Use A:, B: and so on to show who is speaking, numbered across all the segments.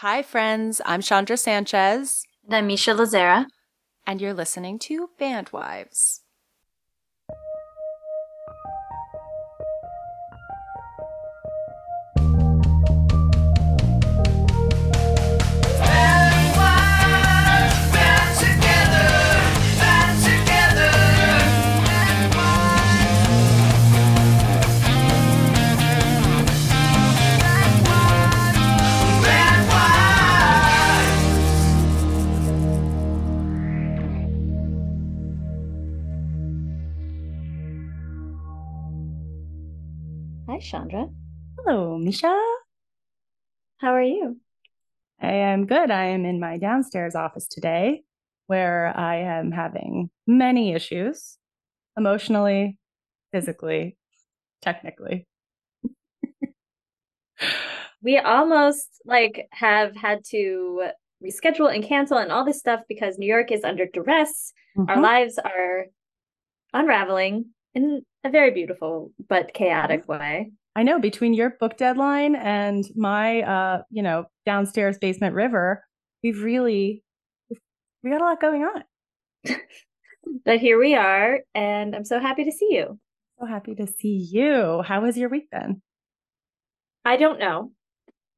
A: Hi, friends. I'm Chondra Sanchez.
B: And I'm Misha Lazera.
A: And you're listening to Bandwives.
B: Chondra.
A: Hello, Misha.
B: How are you?
A: I am good. I am in my downstairs office today where I am having many issues emotionally, physically, technically.
B: we almost like have had to reschedule and cancel and all this stuff because New York is under duress. Mm-hmm. Our lives are unraveling in a very beautiful but chaotic way.
A: I know between your book deadline and my uh, you know, downstairs basement river, we've really we got a lot going on.
B: but here we are and I'm so happy to see you.
A: So happy to see you. How has your week been?
B: I don't know.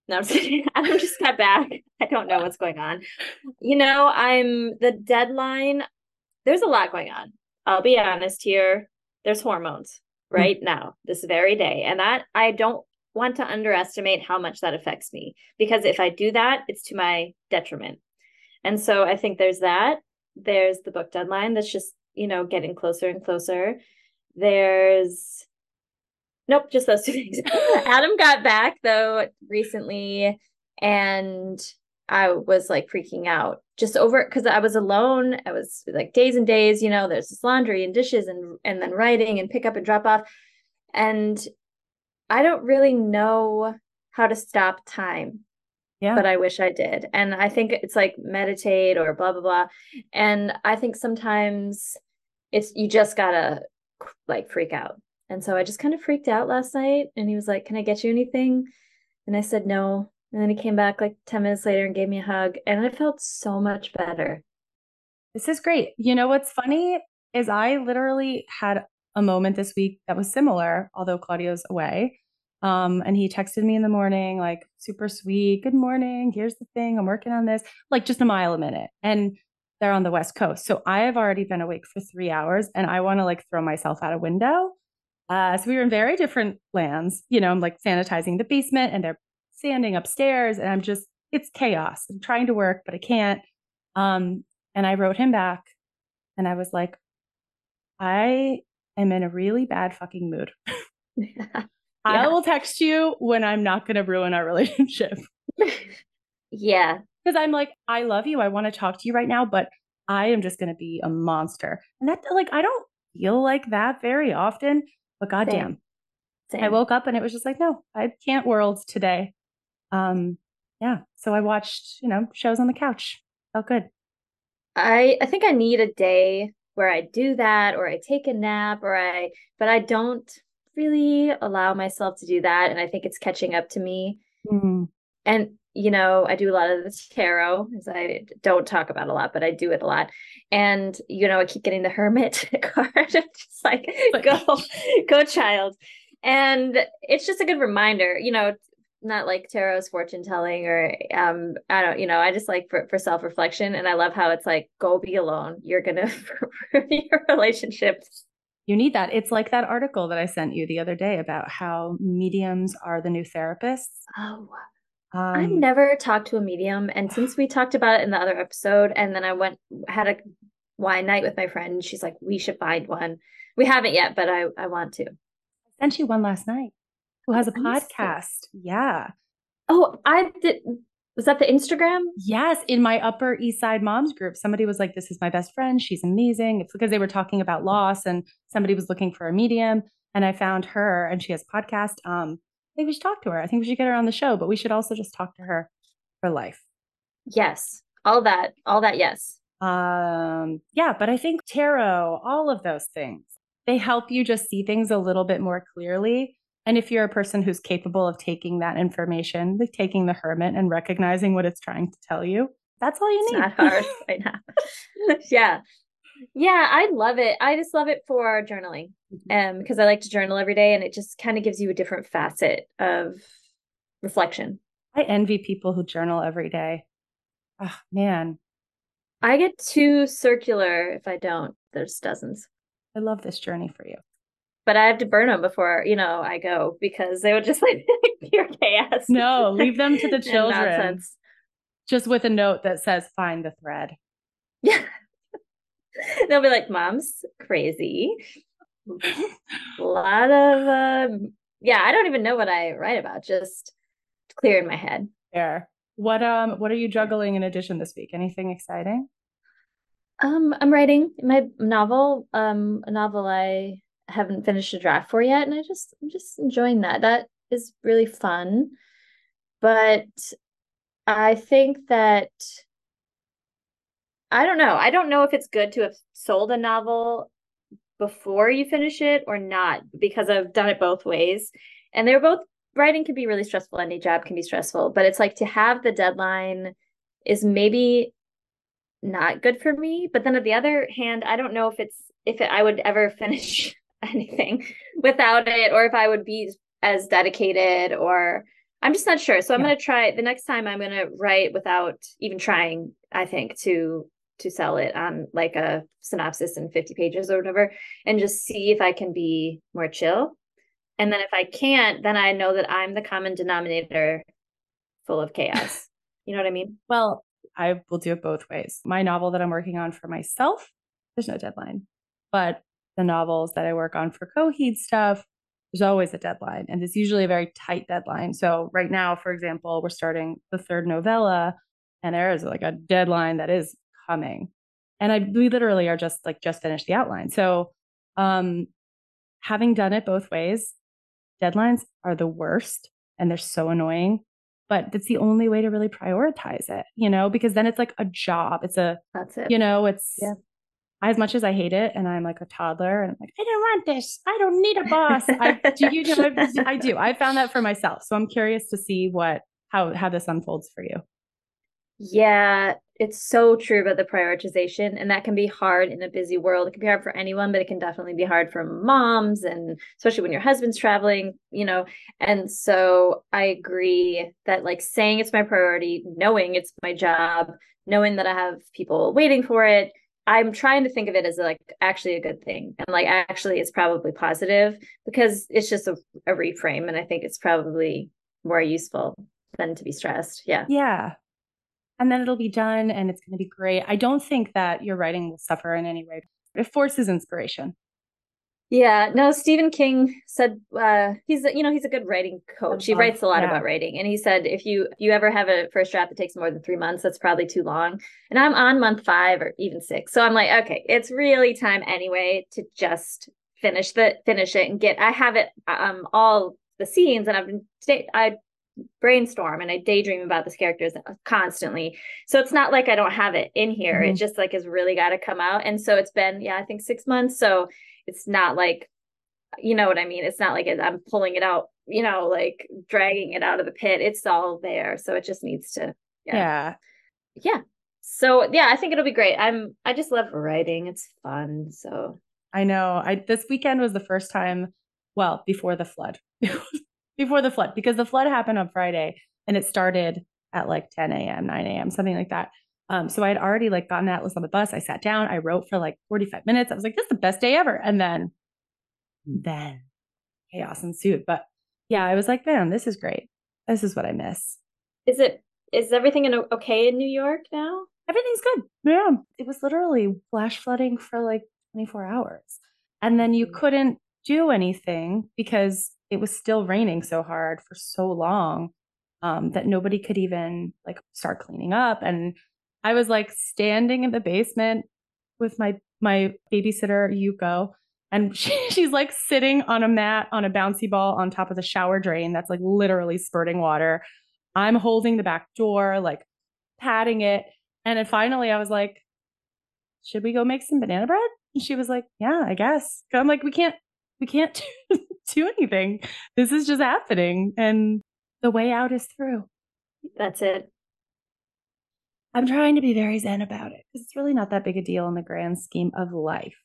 B: No, I'm just kidding. I just got back. I don't know what's going on. You know, I'm the deadline. There's a lot going on. I'll be honest here there's hormones. right mm-hmm. now, this very day. And that I don't want to underestimate how much that affects me because if I do that, it's to my detriment. And so I think there's that. There's the book deadline that's just, you know, getting closer and closer. There's nope, just those two things. Adam got back though recently and I was like freaking out just over because I was alone. I was like days and days, you know, there's this laundry and dishes and and then writing and pick up and drop off. And I don't really know how to stop time. Yeah. But I wish I did. And I think it's like meditate or blah blah blah. And I think sometimes it's you just gotta like freak out. And so I just kind of freaked out last night and he was like, Can I get you anything? And I said no. And then he came back like 10 minutes later and gave me a hug. And I felt so much better.
A: This is great. You know what's funny is I literally had a moment this week that was similar, although Claudio's away. Um, and he texted me in the morning, like super sweet, good morning. Here's the thing. I'm working on this, like just a mile a minute. And they're on the West Coast. So I have already been awake for three hours and I want to like throw myself out a window. Uh, so we were in very different lands. You know, I'm like sanitizing the basement and they're standing upstairs and I'm just, it's chaos. I'm trying to work, but I can't. Um, and I wrote him back and I was like, I am in a really bad fucking mood. yeah. I will text you when I'm not going to ruin our relationship.
B: yeah.
A: Because I'm like, I love you. I want to talk to you right now, but I am just going to be a monster. And that, like, I don't feel like that very often, but goddamn. I woke up and it was just like, no, I can't world today. Um, yeah. So I watched, you know, shows on the couch. Felt good.
B: I I think I need a day where I do that or I take a nap or I but I don't really allow myself to do that and I think it's catching up to me. Mm. And you know, I do a lot of the tarot as I don't talk about a lot, but I do it a lot. And you know, I keep getting the hermit card. just like go go child. And it's just a good reminder, you know, not like tarot's fortune telling or um i don't you know i just like for, for self-reflection and i love how it's like go be alone. You're gonna your relationship.
A: You need that. It's like that article that i sent you the other day about how mediums are the new therapists.
B: Oh um, i've never talked to a medium and since we talked about it in the other episode and then i went had a wine night with my friend and she's like we should find one. We haven't yet but i i want to.
A: I sent you one last night who has a podcast. Yeah.
B: Oh, I did. Was that the Instagram?
A: Yes, in my Upper East Side moms group, somebody was like, "This is my best friend. She's amazing." It's because they were talking about loss, and somebody was looking for a medium, and I found her, and she has a podcast. Um, I think we should talk to her. I think we should get her on the show, but we should also just talk to her for life.
B: Yes, all that, all that. Yes.
A: Um, yeah, but I think tarot, all of those things, they help you just see things a little bit more clearly And if you're a person who's capable of taking that information, like taking the hermit and recognizing what it's trying to tell you, that's all you
B: it's
A: need.
B: not hard right now. yeah. Yeah, I love it. I just love it for journaling. Um, because I like to journal every day and it just kind of gives you a different facet of reflection.
A: I envy people who journal every day. Oh man.
B: I get too circular if I don't. There's dozens.
A: I love this journey for you.
B: But I have to burn them before, you know, I go because they would just like pure chaos.
A: No, leave them to the children. Just with a note that says find the thread.
B: Yeah. They'll be like, Mom's crazy. a lot of um yeah, I don't even know what I write about, just clear in my head.
A: There. What um what are you juggling in addition this week? Anything exciting?
B: Um, I'm writing my novel, um, a novel I haven't finished a draft for yet, and I just I'm just enjoying that. That is really fun. But I think that I don't know. I don't know if it's good to have sold a novel before you finish it or not because I've done it both ways. And they're both writing can be really stressful, any job can be stressful, but it's like to have the deadline is maybe not good for me. But then at the other hand, I don't know if it's if it, I would ever finish anything without it or if I would be as dedicated or I'm just not sure. So I'm yeah. going to try the next time I'm going to write without even trying, I think to to sell it on like a synopsis in 50 pages or whatever and just see if I can be more chill. And then if I can't, then I know that I'm the common denominator full of chaos. you know what I mean?
A: Well, I will do it both ways. My novel that I'm working on for myself, there's no deadline. But the novels that I work on for Coheed stuff, there's always a deadline. And it's usually a very tight deadline. So right now, for example, we're starting the third novella, and there is like a deadline that is coming. And I we literally are just like just finished the outline. So um having done it both ways, deadlines are the worst and they're so annoying but that's the only way to really prioritize it, you know, because then it's like a job. It's a,
B: that's it.
A: You know, it's, yeah. As much as I hate it, and I'm like a toddler, and I'm like, I don't want this. I don't need a boss. I do you know? I do. I found that for myself, so I'm curious to see what how how this unfolds for you.
B: Yeah, it's so true about the prioritization and that can be hard in a busy world it can be hard for anyone but it can definitely be hard for moms and especially when your husband's traveling you know and so i agree that like saying it's my priority knowing it's my job knowing that i have people waiting for it i'm trying to think of it as like actually a good thing and like actually it's probably positive because it's just a, a reframe and i think it's probably more useful than to be stressed yeah
A: yeah and then it'll be done and it's going to be great. I don't think that your writing will suffer in any way. It forces inspiration.
B: Yeah, no, Stephen King said uh, he's you know he's a good writing coach. He writes a lot yeah. about writing, and he said if you if you ever have a first draft that takes more than three months, that's probably too long. And I'm on month five or even six, so I'm like, okay, it's really time anyway to just finish the finish it and get. I have it um all the scenes, and I've been I brainstorm and I daydream about these characters constantly. So it's not like I don't have it in here. Mm-hmm. It just like has really got to come out. And so it's been, yeah, I think six months. So it's not like, you know what I mean? It's not like I'm pulling it out, you know, like dragging it out of the pit. It's all there. So it just needs to,
A: yeah. Yeah.
B: yeah. So yeah, I think it'll be great. I'm, I just love writing. It's fun. So
A: I know. I, this weekend was the first time, well, before the flood. before the flood because the flood happened on Friday and it started at like 10 a.m., 9 a.m., something like that. Um, so I had already like gotten Atlas on the bus. I sat down, I wrote for like 45 minutes. I was like, this is the best day ever. And then, then chaos ensued. But yeah, I was like, man, this is great. This is what I miss.
B: Is it, is everything in, okay in New York now?
A: Everything's good. Yeah. It was literally flash flooding for like 24 hours. And then you mm. couldn't do anything because it was still raining so hard for so long um, that nobody could even like start cleaning up. And I was like standing in the basement with my my babysitter Yuko, and she, she's like sitting on a mat on a bouncy ball on top of the shower drain that's like literally spurting water. I'm holding the back door, like patting it, and then finally I was like, "Should we go make some banana bread?" And she was like, "Yeah, I guess." I'm like, "We can't we can't do anything. This is just happening. And the way out is through.
B: That's it.
A: I'm trying to be very zen about it because it's really not that big a deal in the grand scheme of life.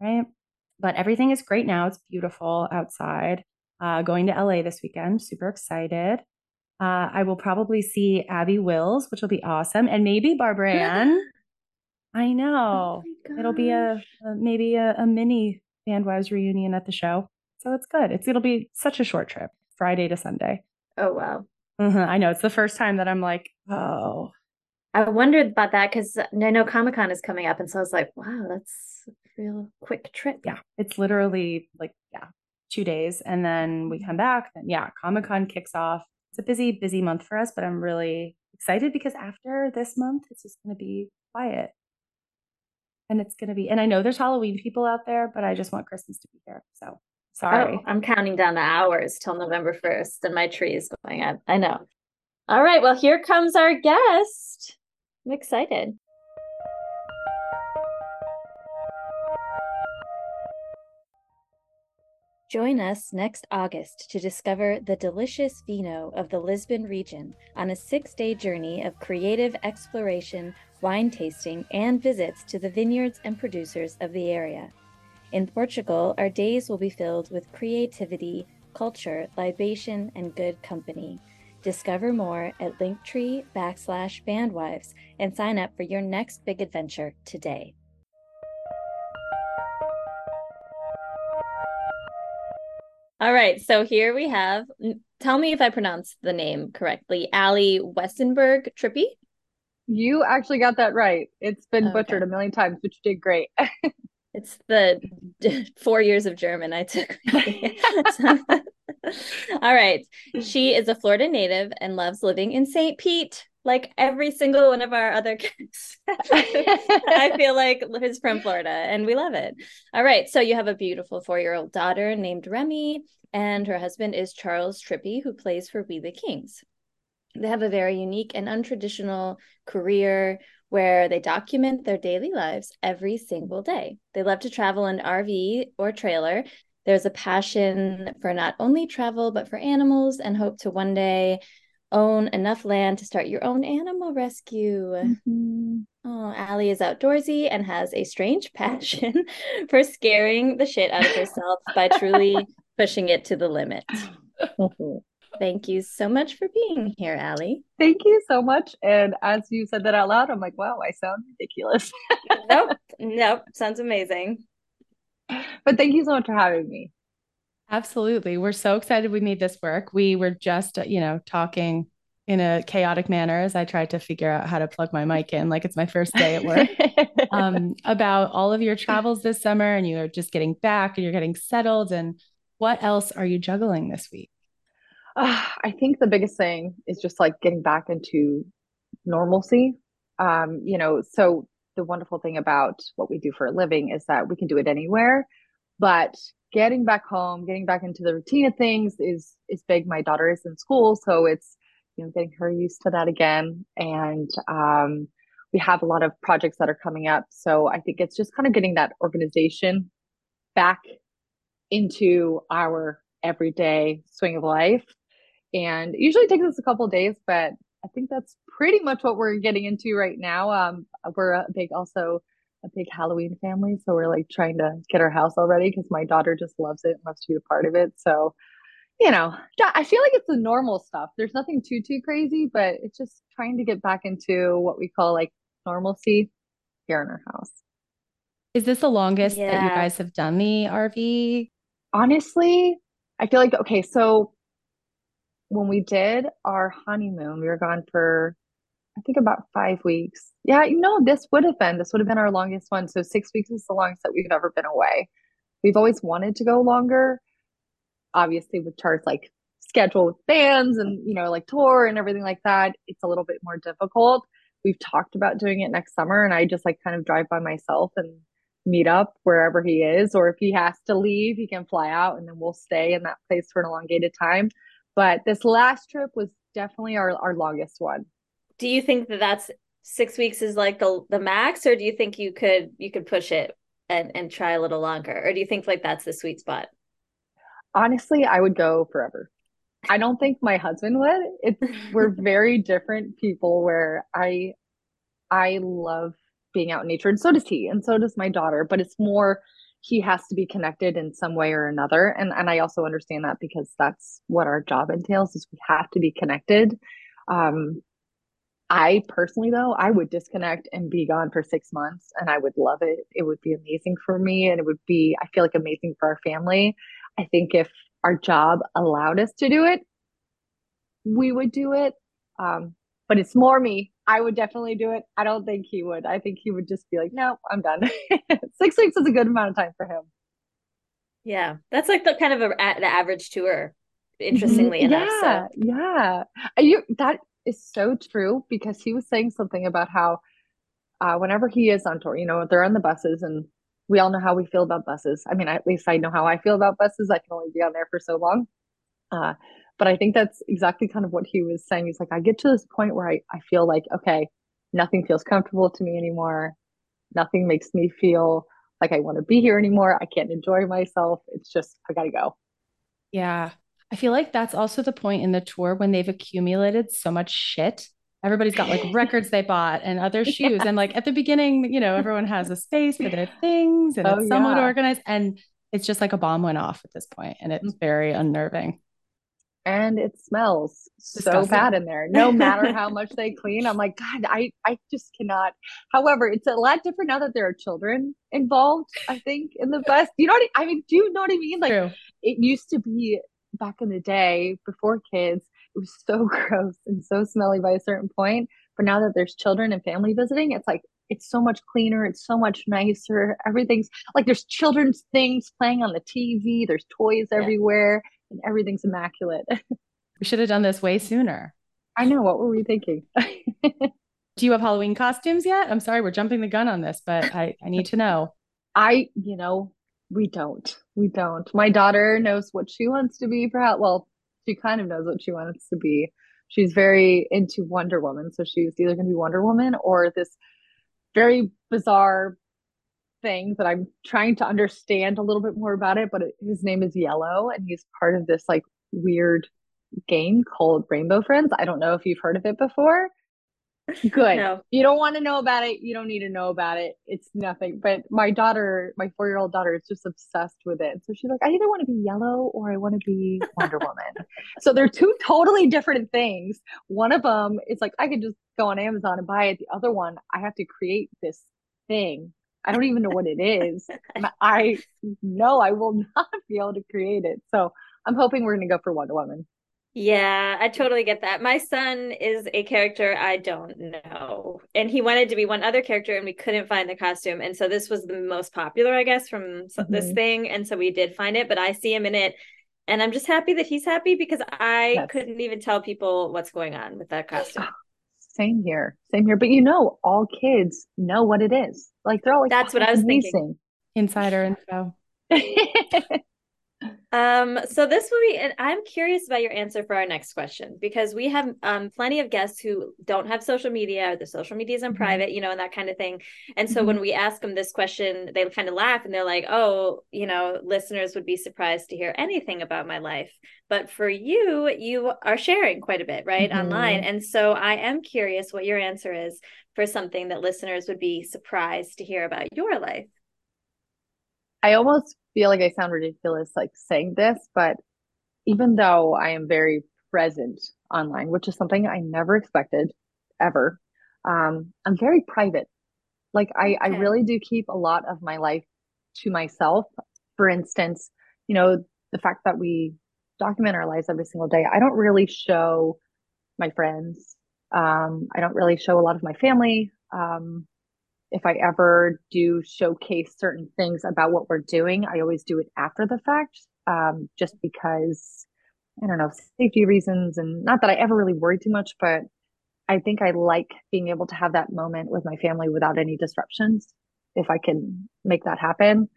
A: Right. But everything is great now. It's beautiful outside. Uh, going to LA this weekend. Super excited. Uh, I will probably see Abby Wills, which will be awesome, and maybe Barbara Ann. I know oh it'll be a, a maybe a, a, mini Bandwives reunion at the show, so it's good. It's it'll be such a short trip, Friday to Sunday.
B: Oh wow!
A: Mm-hmm. I know it's the first time that I'm like, oh.
B: I wondered about that because I know Comic Con is coming up, and so I was like, wow, that's a real quick trip.
A: Yeah, it's literally like yeah, two days, and then we come back. And yeah, Comic Con kicks off. It's a busy, busy month for us, but I'm really excited because after this month, it's just going to be quiet and it's going to be and i know there's halloween people out there but i just want christmas to be here so sorry
B: oh, i'm counting down the hours till november 1st and my tree is going up i know all right well here comes our guest i'm excited Join us next August to discover the delicious vino of the Lisbon region on a six day journey of creative exploration, wine tasting, and visits to the vineyards and producers of the area. In Portugal, our days will be filled with creativity, culture, libation, and good company. Discover more at linktree backslash bandwives and sign up for your next big adventure today. All right, so here we have. Tell me if I pronounce the name correctly. Allie Wesenberg Trippy.
C: You actually got that right. It's been oh, okay. butchered a million times, but you did great.
B: it's the four years of German I took. All right. She is a Florida native and loves living in St. Pete, like every single one of our other guests. I feel like is from Florida and we love it. All right. So you have a beautiful four year old daughter named Remy, and her husband is Charles Trippy, who plays for We the Kings. They have a very unique and untraditional career where they document their daily lives every single day. They love to travel in RV or trailer. There's a passion for not only travel, but for animals, and hope to one day own enough land to start your own animal rescue. Mm-hmm. Oh, Allie is outdoorsy and has a strange passion for scaring the shit out of herself by truly pushing it to the limit. Thank you so much for being here, Allie.
C: Thank you so much. And as you said that out loud, I'm like, wow, I sound ridiculous.
B: nope. Nope. Sounds amazing.
C: But thank you so much for having me.
A: Absolutely. We're so excited we made this work. We were just, you know, talking in a chaotic manner as I tried to figure out how to plug my mic in, like it's my first day at work, um, about all of your travels this summer and you're just getting back and you're getting settled. And what else are you juggling this week?
C: Uh, I think the biggest thing is just like getting back into normalcy. Um, you know, so the wonderful thing about what we do for a living is that we can do it anywhere, but getting back home, getting back into the routine of things is is big. My daughter is in school, so it's you know getting her used to that again, and um, we have a lot of projects that are coming up. So I think it's just kind of getting that organization back into our everyday swing of life and usually takes us a couple days, but I think that's pretty much what we're getting into right now. Um, we're a big also a big Halloween family, so we're like trying to get our house all ready because my daughter just loves it and loves to be a part of it. So, you know, I feel like it's the normal stuff. There's nothing too too crazy, but it's just trying to get back into what we call like normalcy here in our house.
A: Is this the longest yeah. that you guys have done the RV?
C: Honestly, I feel like okay, so when we did our honeymoon, we were gone for I think about five weeks. Yeah, you know, this would have been this would have been our longest one. So six weeks is the longest that we've ever been away. We've always wanted to go longer. Obviously, with Char's like schedule with bands and you know like tour and everything like that, it's a little bit more difficult. We've talked about doing it next summer, and I just like kind of drive by myself and meet up wherever he is, or if he has to leave, he can fly out, and then we'll stay in that place for an elongated time. But this last trip was definitely our, our longest one.
B: Do you think that that's six weeks is like the, the max, or do you think you could you could push it and and try a little longer, or do you think like that's the sweet spot?
C: Honestly, I would go forever. I don't think my husband would. It's we're very different people where I I love being out in nature and so does he and so does my daughter, but it's more he has to be connected in some way or another and and I also understand that because that's what our job entails is we have to be connected. Um I personally though, I would disconnect and be gone for 6 months and I would love it. It would be amazing for me and it would be I feel like amazing for our family. I think if our job allowed us to do it, we would do it. Um, but it's more me. I would definitely do it. I don't think he would. I think he would just be like, no, I'm done. Six weeks is a good amount of time for him.
B: Yeah, that's like the kind of a, the average tour. Interestingly mm-hmm. enough,
C: yeah, so. yeah. You that is so true because he was saying something about how uh, whenever he is on tour, you know, they're on the buses and we all know how we feel about buses. I mean, at least I know how I feel about buses. I can only be on there for so long. Uh, but I think that's exactly kind of what he was saying. He's like, I get to this point where I, I feel like, okay, nothing feels comfortable to me anymore. Nothing makes me feel like I want to be here anymore. I can't enjoy myself. It's just, I got to go.
A: Yeah. I feel like that's also the point in the tour when they've accumulated so much shit. Everybody's got like records they bought and other shoes. Yeah. And like at the beginning, you know, everyone has a space for their things and oh, it's somewhat yeah. organized. And it's just like a bomb went off at this point and it's mm. very unnerving
C: and it smells Disgusting. so bad in there. No matter how much they clean, I'm like, God, I, I just cannot. However, it's a lot different now that there are children involved. I think in the bus. you know what I, I mean? Do you know what I mean? Like True. it used to be back in the day before kids. It was so gross and so smelly by a certain point. But now that there's children and family visiting, it's like it's so much cleaner. It's so much nicer. Everything's like there's children's things playing on the TV. There's toys yeah. everywhere and everything's immaculate.
A: we should have done this way sooner.
C: I know. What were we thinking?
A: Do you have Halloween costumes yet? I'm sorry, we're jumping the gun on this, but I, I need to know.
C: I, you know, we don't. We don't. My daughter knows what she wants to be, perhaps. Well, she kind of knows what she wants to be. She's very into Wonder Woman. So she's either going to be Wonder Woman or this very bizarre thing that I'm trying to understand a little bit more about it, but it, his name is Yellow and he's part of this like weird game called Rainbow Friends. I don't know if you've heard of it before. Good. no. You don't want to know about it. You don't need to know about it. It's nothing. But my daughter, my four year old daughter, is just obsessed with it. So she's like, I either want to be yellow or I want to be Wonder Woman. so they're two totally different things. One of them is like, I could just go on Amazon and buy it. The other one, I have to create this thing I don't even know what it is. I know I will not be able to create it. So I'm hoping we're going to go for Wonder Woman.
B: Yeah, I totally get that. My son is a character I don't know. And he wanted to be one other character and we couldn't find the costume. And so this was the most popular, I guess, from mm-hmm. this thing. And so we did find it, but I see him in it. And I'm just happy that he's happy because I yes. couldn't even tell people what's going on with that costume.
C: Same here. Same here. But you know, all kids know what it is. Like they're all like,
B: that's what I was amazing. thinking.
A: Insider info.
B: Um, so this will be, and I'm curious about your answer for our next question because we have um plenty of guests who don't have social media or the social media is in mm-hmm. private, you know, and that kind of thing. And so mm-hmm. when we ask them this question, they kind of laugh and they're like, "Oh, you know, listeners would be surprised to hear anything about my life." But for you, you are sharing quite a bit, right, mm-hmm. online. And so I am curious what your answer is for something that listeners would be surprised to hear about your life.
C: I almost feel like I sound ridiculous like saying this, but even though I am very present online, which is something I never expected ever, um, I'm very private. Like I, okay. I really do keep a lot of my life to myself. For instance, you know, the fact that we document our lives every single day, I don't really show my friends. Um, I don't really show a lot of my family. Um, if I ever do showcase certain things about what we're doing, I always do it after the fact, um, just because I don't know safety reasons, and not that I ever really worry too much, but I think I like being able to have that moment with my family without any disruptions, if I can make that happen.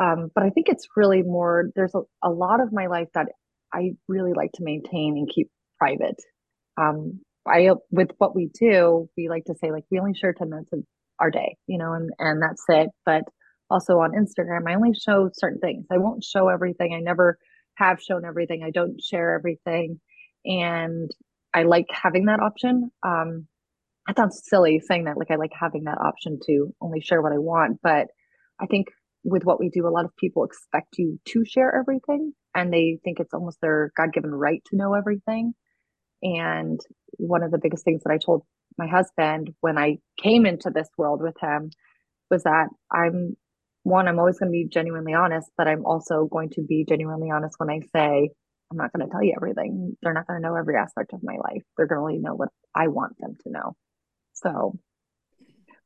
C: Um, but I think it's really more. There's a, a lot of my life that I really like to maintain and keep private. Um, I with what we do, we like to say like we only share ten minutes of our day, you know, and, and that's it. But also on Instagram, I only show certain things. I won't show everything. I never have shown everything. I don't share everything. And I like having that option. Um, that sounds silly saying that, like I like having that option to only share what I want. But I think with what we do, a lot of people expect you to share everything and they think it's almost their God given right to know everything. And one of the biggest things that I told my husband when I came into this world with him was that I'm one, I'm always going to be genuinely honest, but I'm also going to be genuinely honest when I say, I'm not going to tell you everything. They're not going to know every aspect of my life. They're going to only know what I want them to know. So,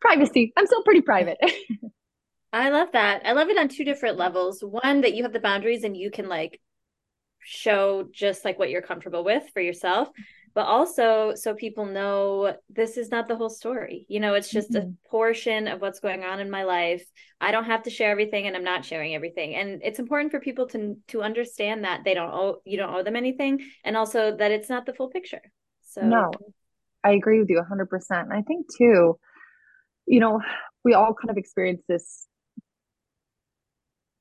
C: privacy. I'm still pretty private.
B: I love that. I love it on two different levels. One that you have the boundaries and you can like show just like what you're comfortable with for yourself, but also so people know this is not the whole story. You know, it's just mm-hmm. a portion of what's going on in my life. I don't have to share everything and I'm not sharing everything. And it's important for people to to understand that they don't owe you don't owe them anything and also that it's not the full picture. So
C: No. I agree with you 100%. And I think too you know, we all kind of experience this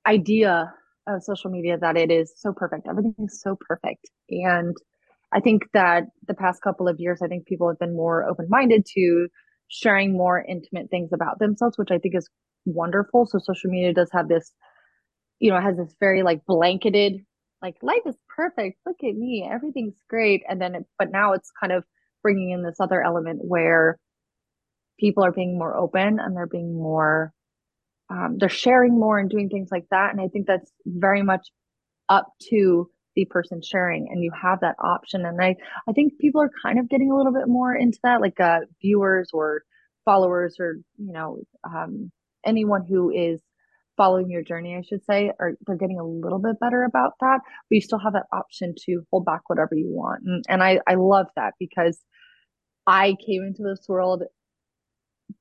C: idea of social media that it is so perfect. Everything is so perfect. And I think that the past couple of years, I think people have been more open minded to sharing more intimate things about themselves, which I think is wonderful. So social media does have this, you know, has this very like blanketed, like life is perfect. Look at me. Everything's great. And then, it, but now it's kind of bringing in this other element where people are being more open and they're being more um, they're sharing more and doing things like that. And I think that's very much up to the person sharing and you have that option. And I, I think people are kind of getting a little bit more into that, like uh, viewers or followers or, you know, um, anyone who is following your journey, I should say, or they're getting a little bit better about that. But you still have that option to hold back whatever you want. And, and I, I love that because I came into this world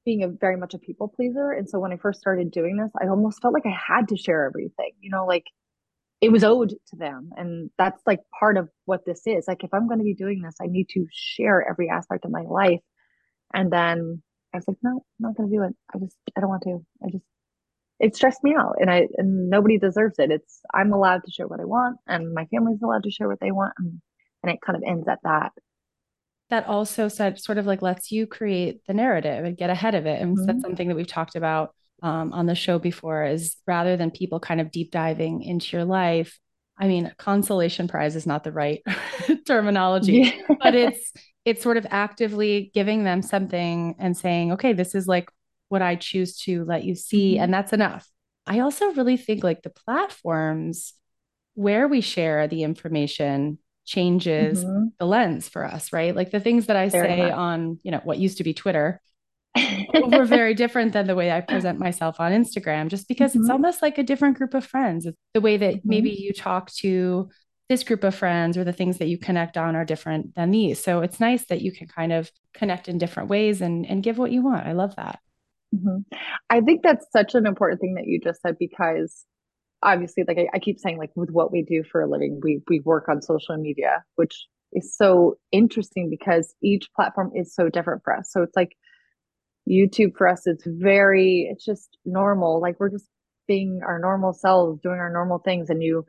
C: being a very much a people pleaser. And so when I first started doing this, I almost felt like I had to share everything, you know, like it was owed to them. And that's like part of what this is. Like, if I'm going to be doing this, I need to share every aspect of my life. And then I was like, no, I'm not going to do it. I just, I don't want to. I just, it stressed me out and I, and nobody deserves it. It's, I'm allowed to share what I want and my family's allowed to share what they want. And, and it kind of ends at that
A: that also said sort of like lets you create the narrative and get ahead of it. And mm-hmm. that's something that we've talked about um, on the show before is rather than people kind of deep diving into your life. I mean, consolation prize is not the right terminology, yeah. but it's it's sort of actively giving them something and saying, okay, this is like what I choose to let you see, mm-hmm. and that's enough. I also really think like the platforms where we share the information changes mm-hmm. the lens for us, right? Like the things that I very say much. on, you know, what used to be Twitter were very different than the way I present myself on Instagram, just because mm-hmm. it's almost like a different group of friends. It's the way that mm-hmm. maybe you talk to this group of friends or the things that you connect on are different than these. So it's nice that you can kind of connect in different ways and, and give what you want. I love that.
C: Mm-hmm. I think that's such an important thing that you just said because obviously like I, I, keep saying like with what we do for a living we we work on social media which is so interesting because each platform is so different for us so it's like youtube for us it's very it's just normal like we're just being our normal selves doing our normal things and you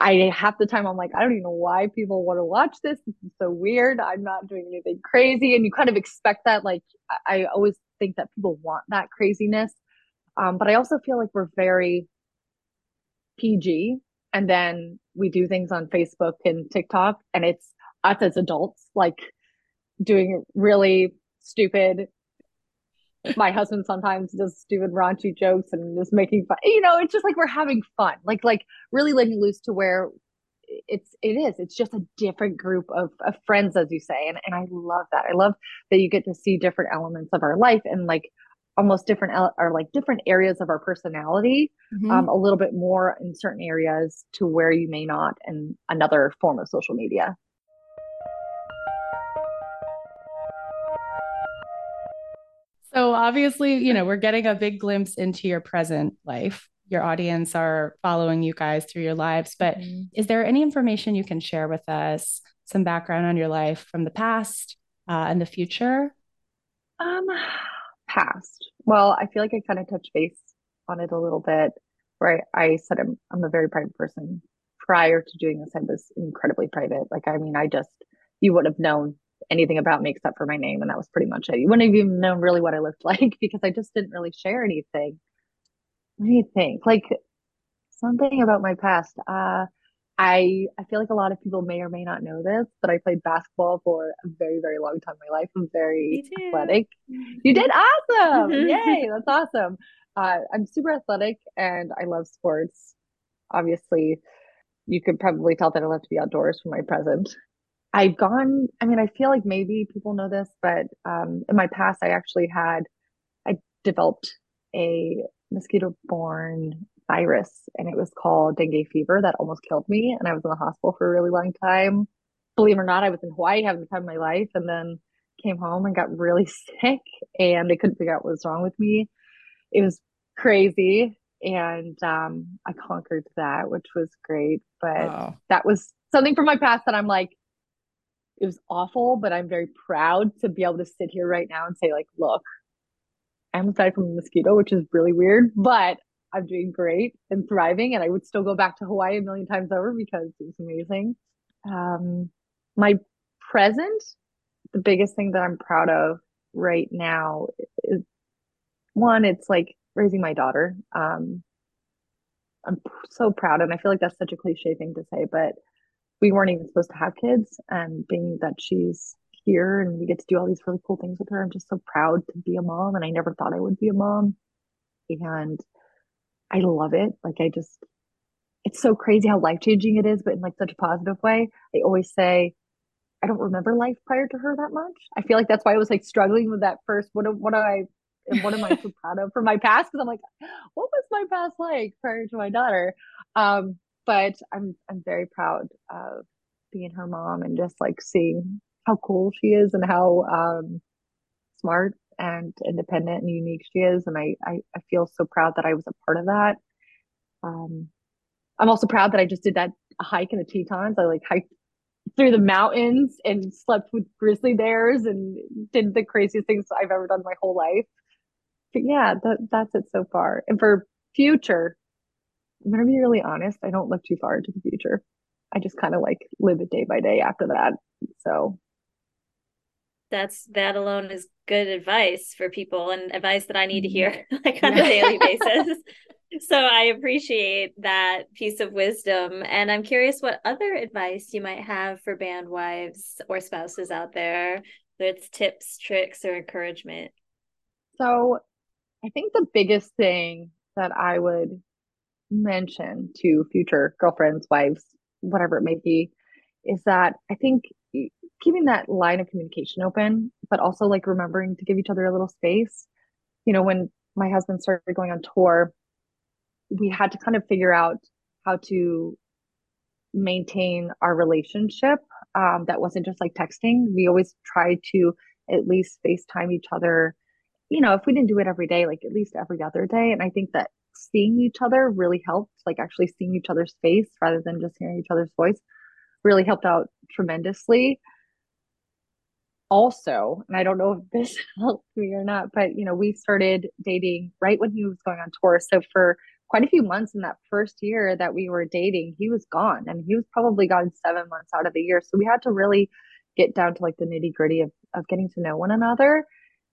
C: I half the time I'm like, I don't even know why people want to watch this. This is so weird. I'm not doing anything crazy. And you kind of expect that. Like, I always think that people want that craziness. Um, but I also feel like we're very PG and then we do things on Facebook and TikTok and it's us as adults like doing really stupid my husband sometimes does stupid raunchy jokes and is making fun you know it's just like we're having fun like like really letting loose to where it's it is it's just a different group of, of friends as you say and, and i love that i love that you get to see different elements of our life and like almost different or like different areas of our personality mm-hmm. um, a little bit more in certain areas to where you may not in another form of social media
A: so obviously you know we're getting a big glimpse into your present life your audience are following you guys through your lives but mm-hmm. is there any information you can share with us some background on your life from the past uh, and the future
C: um past. Well, I feel like I kind of touched base on it a little bit, where I, I said I'm I'm a very private person prior to doing this, I was incredibly private. Like, I mean, I just, you would have known anything about me except for my name, and that was pretty much it. You wouldn't have even known really what I looked like because I just didn't really share anything. What do you think? Like, something about my past. Uh, I I feel like a lot of people may or may not know this, but I played basketball for a very very long time in my life. I'm very athletic. You did awesome! Yay, that's awesome. Uh, I'm super athletic and I love sports. Obviously, you could probably tell that I love to be outdoors for my present. I've gone. I mean, I feel like maybe people know this, but um, in my past, I actually had I developed a mosquito-borne virus and it was called dengue fever that almost killed me. And I was in the hospital for a really long time. Believe it or not, I was in Hawaii having the time of my life and then came home and got really sick and they couldn't figure out what was wrong with me. It was crazy. And um, I conquered that, which was great. But wow. that was something from my past that I'm like, it was awful, but I'm very proud to be able to sit here right now and say, like, look, I'm aside from a mosquito, which is really weird, but I'm doing great and thriving, and I would still go back to Hawaii a million times over because it was amazing. Um, my present, the biggest thing that I'm proud of right now is one, it's like raising my daughter. Um, I'm so proud, and I feel like that's such a cliche thing to say, but we weren't even supposed to have kids, and being that she's here and we get to do all these really cool things with her, I'm just so proud to be a mom, and I never thought I would be a mom. And I love it. Like I just, it's so crazy how life changing it is, but in like such a positive way. I always say, I don't remember life prior to her that much. I feel like that's why I was like struggling with that first. What what do I and what am I so proud of for my past? Because I'm like, what was my past like prior to my daughter? Um, but I'm I'm very proud of being her mom and just like seeing how cool she is and how um, smart and independent and unique she is. And I, I, I feel so proud that I was a part of that. Um, I'm also proud that I just did that hike in the Tetons. I like hiked through the mountains and slept with grizzly bears and did the craziest things I've ever done my whole life. But yeah, that, that's it so far. And for future, I'm going to be really honest. I don't look too far into the future. I just kind of like live it day by day after that. So
B: that's that alone is good advice for people and advice that I need to hear mm-hmm. like on a daily basis. So I appreciate that piece of wisdom. And I'm curious what other advice you might have for band wives or spouses out there. whether it's tips, tricks, or encouragement.
C: So I think the biggest thing that I would mention to future girlfriends, wives, whatever it may be, is that I think keeping that line of communication open, but also like remembering to give each other a little space. You know, when my husband started going on tour, we had to kind of figure out how to maintain our relationship um, that wasn't just like texting. We always tried to at least FaceTime each other. You know, if we didn't do it every day, like at least every other day. And I think that seeing each other really helped, like actually seeing each other's face rather than just hearing each other's voice really helped out tremendously also, and I don't know if this helped me or not, but you know, we started dating right when he was going on tour. So for quite a few months in that first year that we were dating, he was gone and he was probably gone seven months out of the year. So we had to really get down to like the nitty gritty of, of getting to know one another.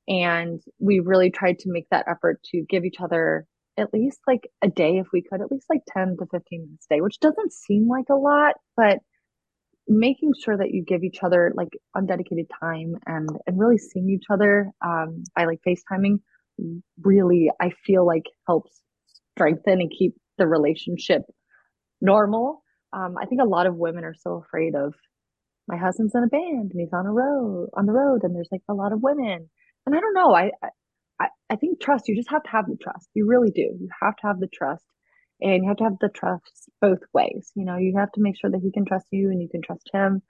C: And we really tried to make that effort to give each other at least like a day, if we could, at least like 10 to 15 minutes a day, which doesn't seem like a lot, but making sure that you give each other like undedicated time and and really seeing each other um, by like FaceTiming really I feel like helps strengthen and keep the relationship normal. Um, I think a lot of women are so afraid of my husband's in a band and he's on a road on the road and there's like a lot of women and I don't know I I I think trust you just have to have the trust. You really do. You have to have the trust and you have to have the trust both ways. You know you have to make sure that he can trust you and you can trust him.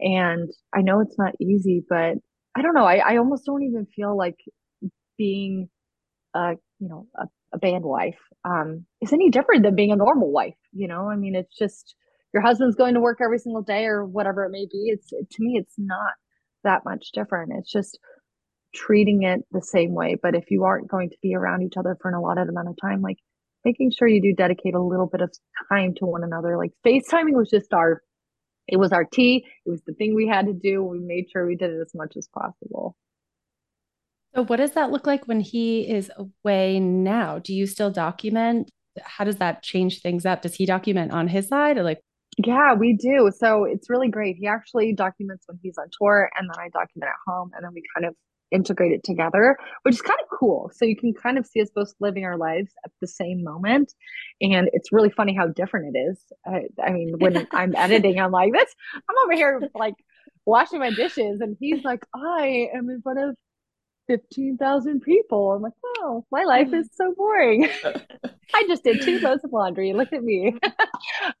C: And i know it's not easy but i don't know. I, I almost don't even feel like being a you know a, a band wife um is any different than being a normal wife you know? I mean it's just your husband's going to work every single day or whatever it may be. It's to me it's not that much different. It's just treating it the same way but if you aren't going to be around each other for an allotted amount of time like making sure you do dedicate a little bit of time to one another. Like FaceTiming was just our it was our tea. It was the thing we had to do. We made sure we did it as much as possible.
A: So, what does that look like when he is away now? Do you still document? How does that change things up? Does he document on his side or like?
C: Yeah, we do. So it's really great. He actually documents when he's on tour, and then I document at home, and then we kind of integrate it together, which is kind of cool. So you can kind of see us both living our lives at the same moment. And it's really funny how different it is. I, I mean, when I'm editing, I'm like, this, I'm over here like washing my dishes, and he's like, I am in front of 15,000 people. I'm like, oh, my life is so boring. I just did two loads of laundry. Look at me.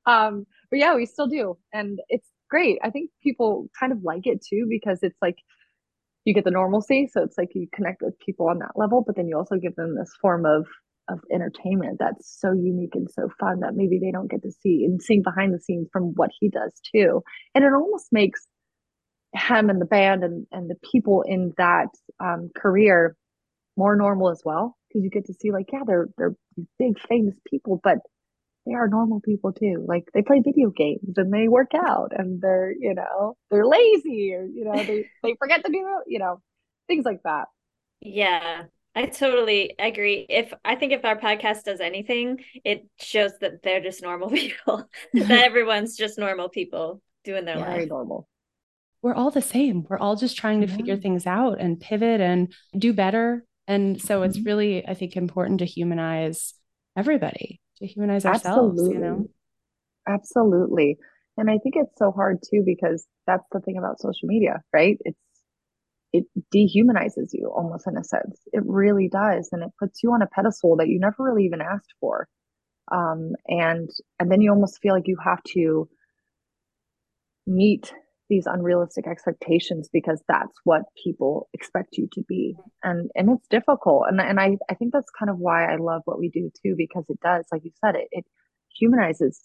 C: um, but yeah, we still do. And it's great. I think people kind of like it too because it's like you get the normalcy. So it's like you connect with people on that level, but then you also give them this form of of entertainment that's so unique and so fun that maybe they don't get to see and seeing behind the scenes from what he does too. And it almost makes him and the band and, and the people in that um, career more normal as well because you get to see like yeah they're they're big famous people but they are normal people too. Like they play video games and they work out and they're, you know, they're lazy or, you know, they, they forget to do, you know, things like that.
B: Yeah. I totally agree. If I think if our podcast does anything, it shows that they're just normal people. that everyone's just normal people doing their yeah, life.
C: Very normal.
A: We're all the same. We're all just trying to yeah. figure things out and pivot and do better. And so mm-hmm. it's really, I think, important to humanize everybody to humanize ourselves Absolutely. you know
C: Absolutely. And I think it's so hard too because that's the thing about social media, right? It's it dehumanizes you almost in a sense. It really does. And it puts you on a pedestal that you never really even asked for. Um, and and then you almost feel like you have to meet these unrealistic expectations because that's what people expect you to be. And and it's difficult. And and I I think that's kind of why I love what we do too because it does like you said it it humanizes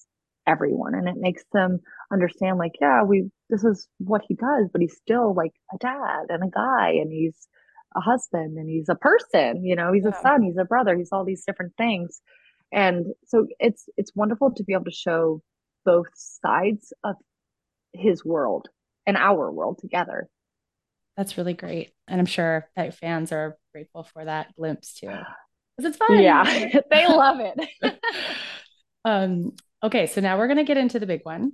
C: everyone. And it makes them understand like yeah we this is what he does but he's still like a dad and a guy and he's a husband and he's a person you know he's yeah. a son he's a brother he's all these different things. And so it's it's wonderful to be able to show both sides of his world and our world together.
A: That's really great. And I'm sure that fans are grateful for that glimpse too. Because it's fun.
C: Yeah, they love it.
A: um, okay, so now we're going to get into the big one.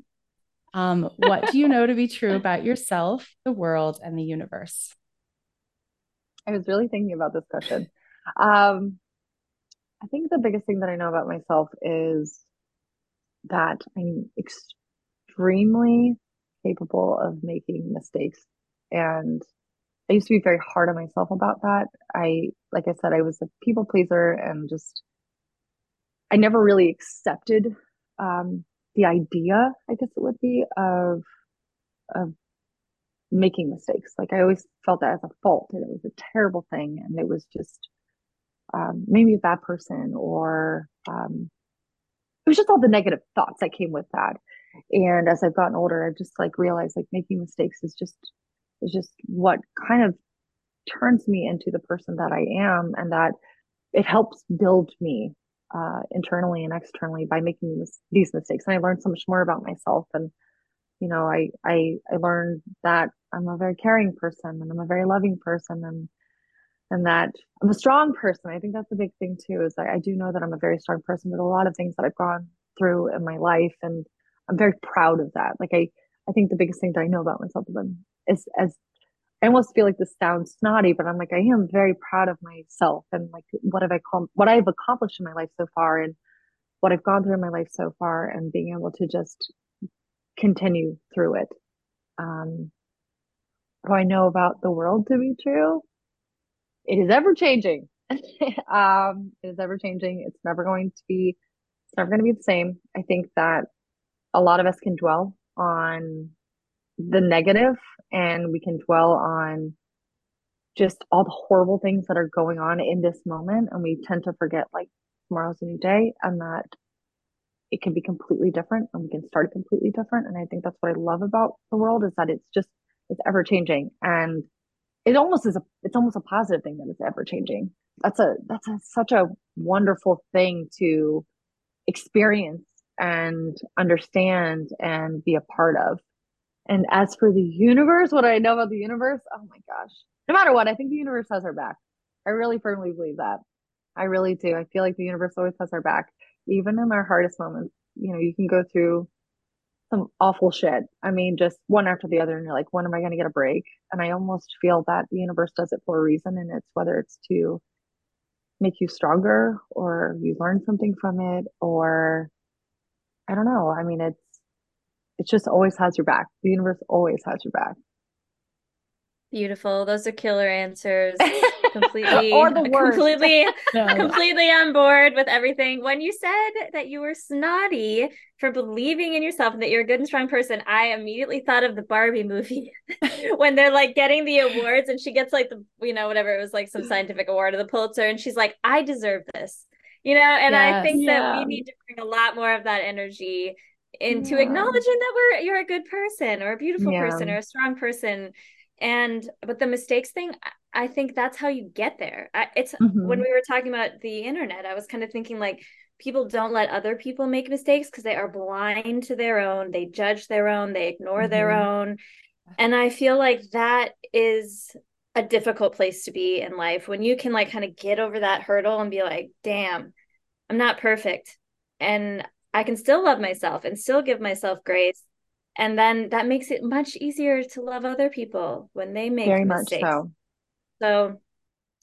A: Um, what do you know to be true about yourself, the world, and the universe?
C: I was really thinking about this question. Um, I think the biggest thing that I know about myself is that I'm extremely capable of making mistakes. And I used to be very hard on myself about that. I, like I said, I was a people pleaser and just, I never really accepted um, the idea, I guess it would be, of, of making mistakes. Like I always felt that as a fault and it was a terrible thing. And it was just, um, maybe a bad person or, um, it was just all the negative thoughts that came with that. And as I've gotten older, I've just like realized like making mistakes is just is just what kind of turns me into the person that I am and that it helps build me uh, internally and externally by making this, these mistakes. And I learned so much more about myself. And, you know, I, I, I learned that I'm a very caring person and I'm a very loving person and, and that I'm a strong person. I think that's a big thing too, is I, I do know that I'm a very strong person with a lot of things that I've gone through in my life and I'm very proud of that. Like I, I think the biggest thing that I know about myself is as I almost feel like this sounds snotty, but I'm like I am very proud of myself and like what have I come, what I've accomplished in my life so far and what I've gone through in my life so far and being able to just continue through it. Um, what I know about the world to be true? It is ever changing. um, it is ever changing. It's never going to be, it's never going to be the same. I think that a lot of us can dwell on the negative and we can dwell on just all the horrible things that are going on in this moment. And we tend to forget like tomorrow's a new day and that it can be completely different and we can start completely different. And i think that's what i love about the world is that it's just it's ever changing. And it almost is a it's almost a positive thing that it's ever changing. That's a that's a, such a wonderful thing to experience and understand and be a part of. And as for the universe, what I know about the universe, oh my gosh. No matter what, I think the universe has our back. I really firmly believe that. I really do. I feel like the universe always has our back. Even in our hardest moments, you know, you can go through some awful shit. I mean, just one after the other, and you're like, when am I going to get a break? And I almost feel that the universe does it for a reason, and it's whether it's to make you stronger or you learn something from it, or I don't know. I mean, it's it just always has your back. The universe always has your back.
B: Beautiful. Those are killer answers. Completely
C: or the worst.
B: completely completely on board with everything. When you said that you were snotty for believing in yourself and that you're a good and strong person, I immediately thought of the Barbie movie when they're like getting the awards and she gets like the you know whatever it was like some scientific award or the Pulitzer and she's like I deserve this. You know, and yes, I think yeah. that we need to bring a lot more of that energy into yeah. acknowledging that we're you're a good person or a beautiful yeah. person or a strong person and but the mistakes thing i think that's how you get there I, it's mm-hmm. when we were talking about the internet i was kind of thinking like people don't let other people make mistakes because they are blind to their own they judge their own they ignore mm-hmm. their own and i feel like that is a difficult place to be in life when you can like kind of get over that hurdle and be like damn i'm not perfect. And i can still love myself and still give myself grace. And then that makes it much easier to love other people when they make very mistakes. much so. So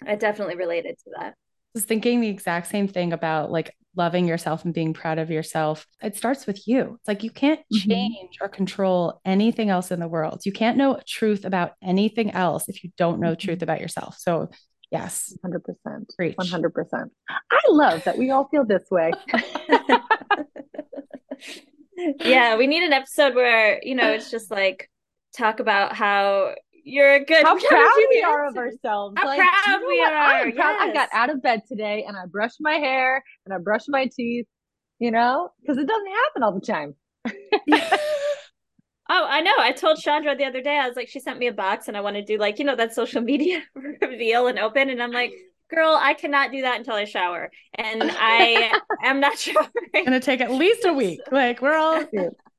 B: i definitely related to that.
A: I was thinking the exact same thing about like loving yourself and being proud of yourself. It starts with you. It's like you can't mm-hmm. change mm-hmm. or control anything else in the world. You can't know truth about anything else if you don't know mm-hmm. truth about yourself. So, yes,
C: 100%. Preach. 100%. I love that we all feel this way.
B: yeah, we need an episode where, you know, it's just like talk about how you're a good
C: how proud we are of ourselves
B: how like, proud we are
C: I'm yes. i got out of bed today and i brushed my hair and i brushed my teeth you know because it doesn't happen all the time
B: oh i know i told Chondra the other day i was like she sent me a box and i want to do like you know that social media reveal and open and i'm like girl, I cannot do that until I shower. And I am not showering.
A: It's gonna take at least a week. Like we're all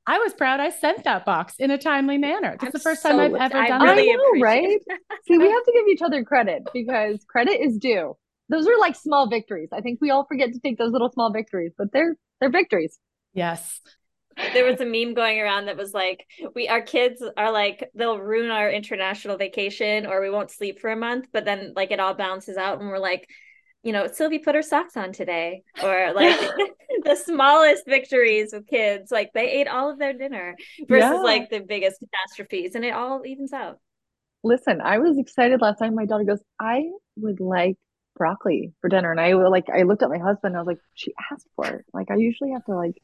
A: I was proud I sent that box in a timely manner. It's the first so time I've ever I done
C: really it. Know, right? See, we have to give each other credit because credit is due. Those are like small victories. I think we all forget to take those little small victories, but they're they're victories.
A: Yes
B: there was a meme going around that was like we our kids are like they'll ruin our international vacation or we won't sleep for a month but then like it all balances out and we're like you know sylvie put her socks on today or like the smallest victories with kids like they ate all of their dinner versus yeah. like the biggest catastrophes and it all evens out
C: listen i was excited last time my daughter goes i would like broccoli for dinner and i like i looked at my husband i was like she asked for it like i usually have to like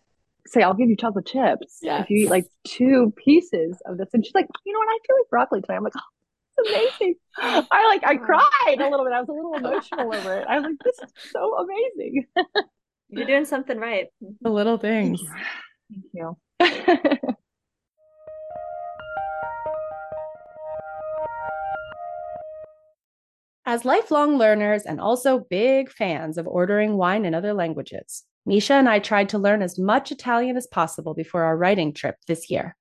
C: say, I'll give you chocolate chips yes. if you eat like two pieces of this. And she's like, you know what? I feel like broccoli today. I'm like, oh, amazing. I like, I cried a little bit. I was a little emotional over it. I was like, this is so amazing.
B: You're doing something right.
A: The little things.
C: Thank you. Thank you.
A: As lifelong learners and also big fans of ordering wine in other languages, Misha and I tried to learn as much Italian as possible before our writing trip this year.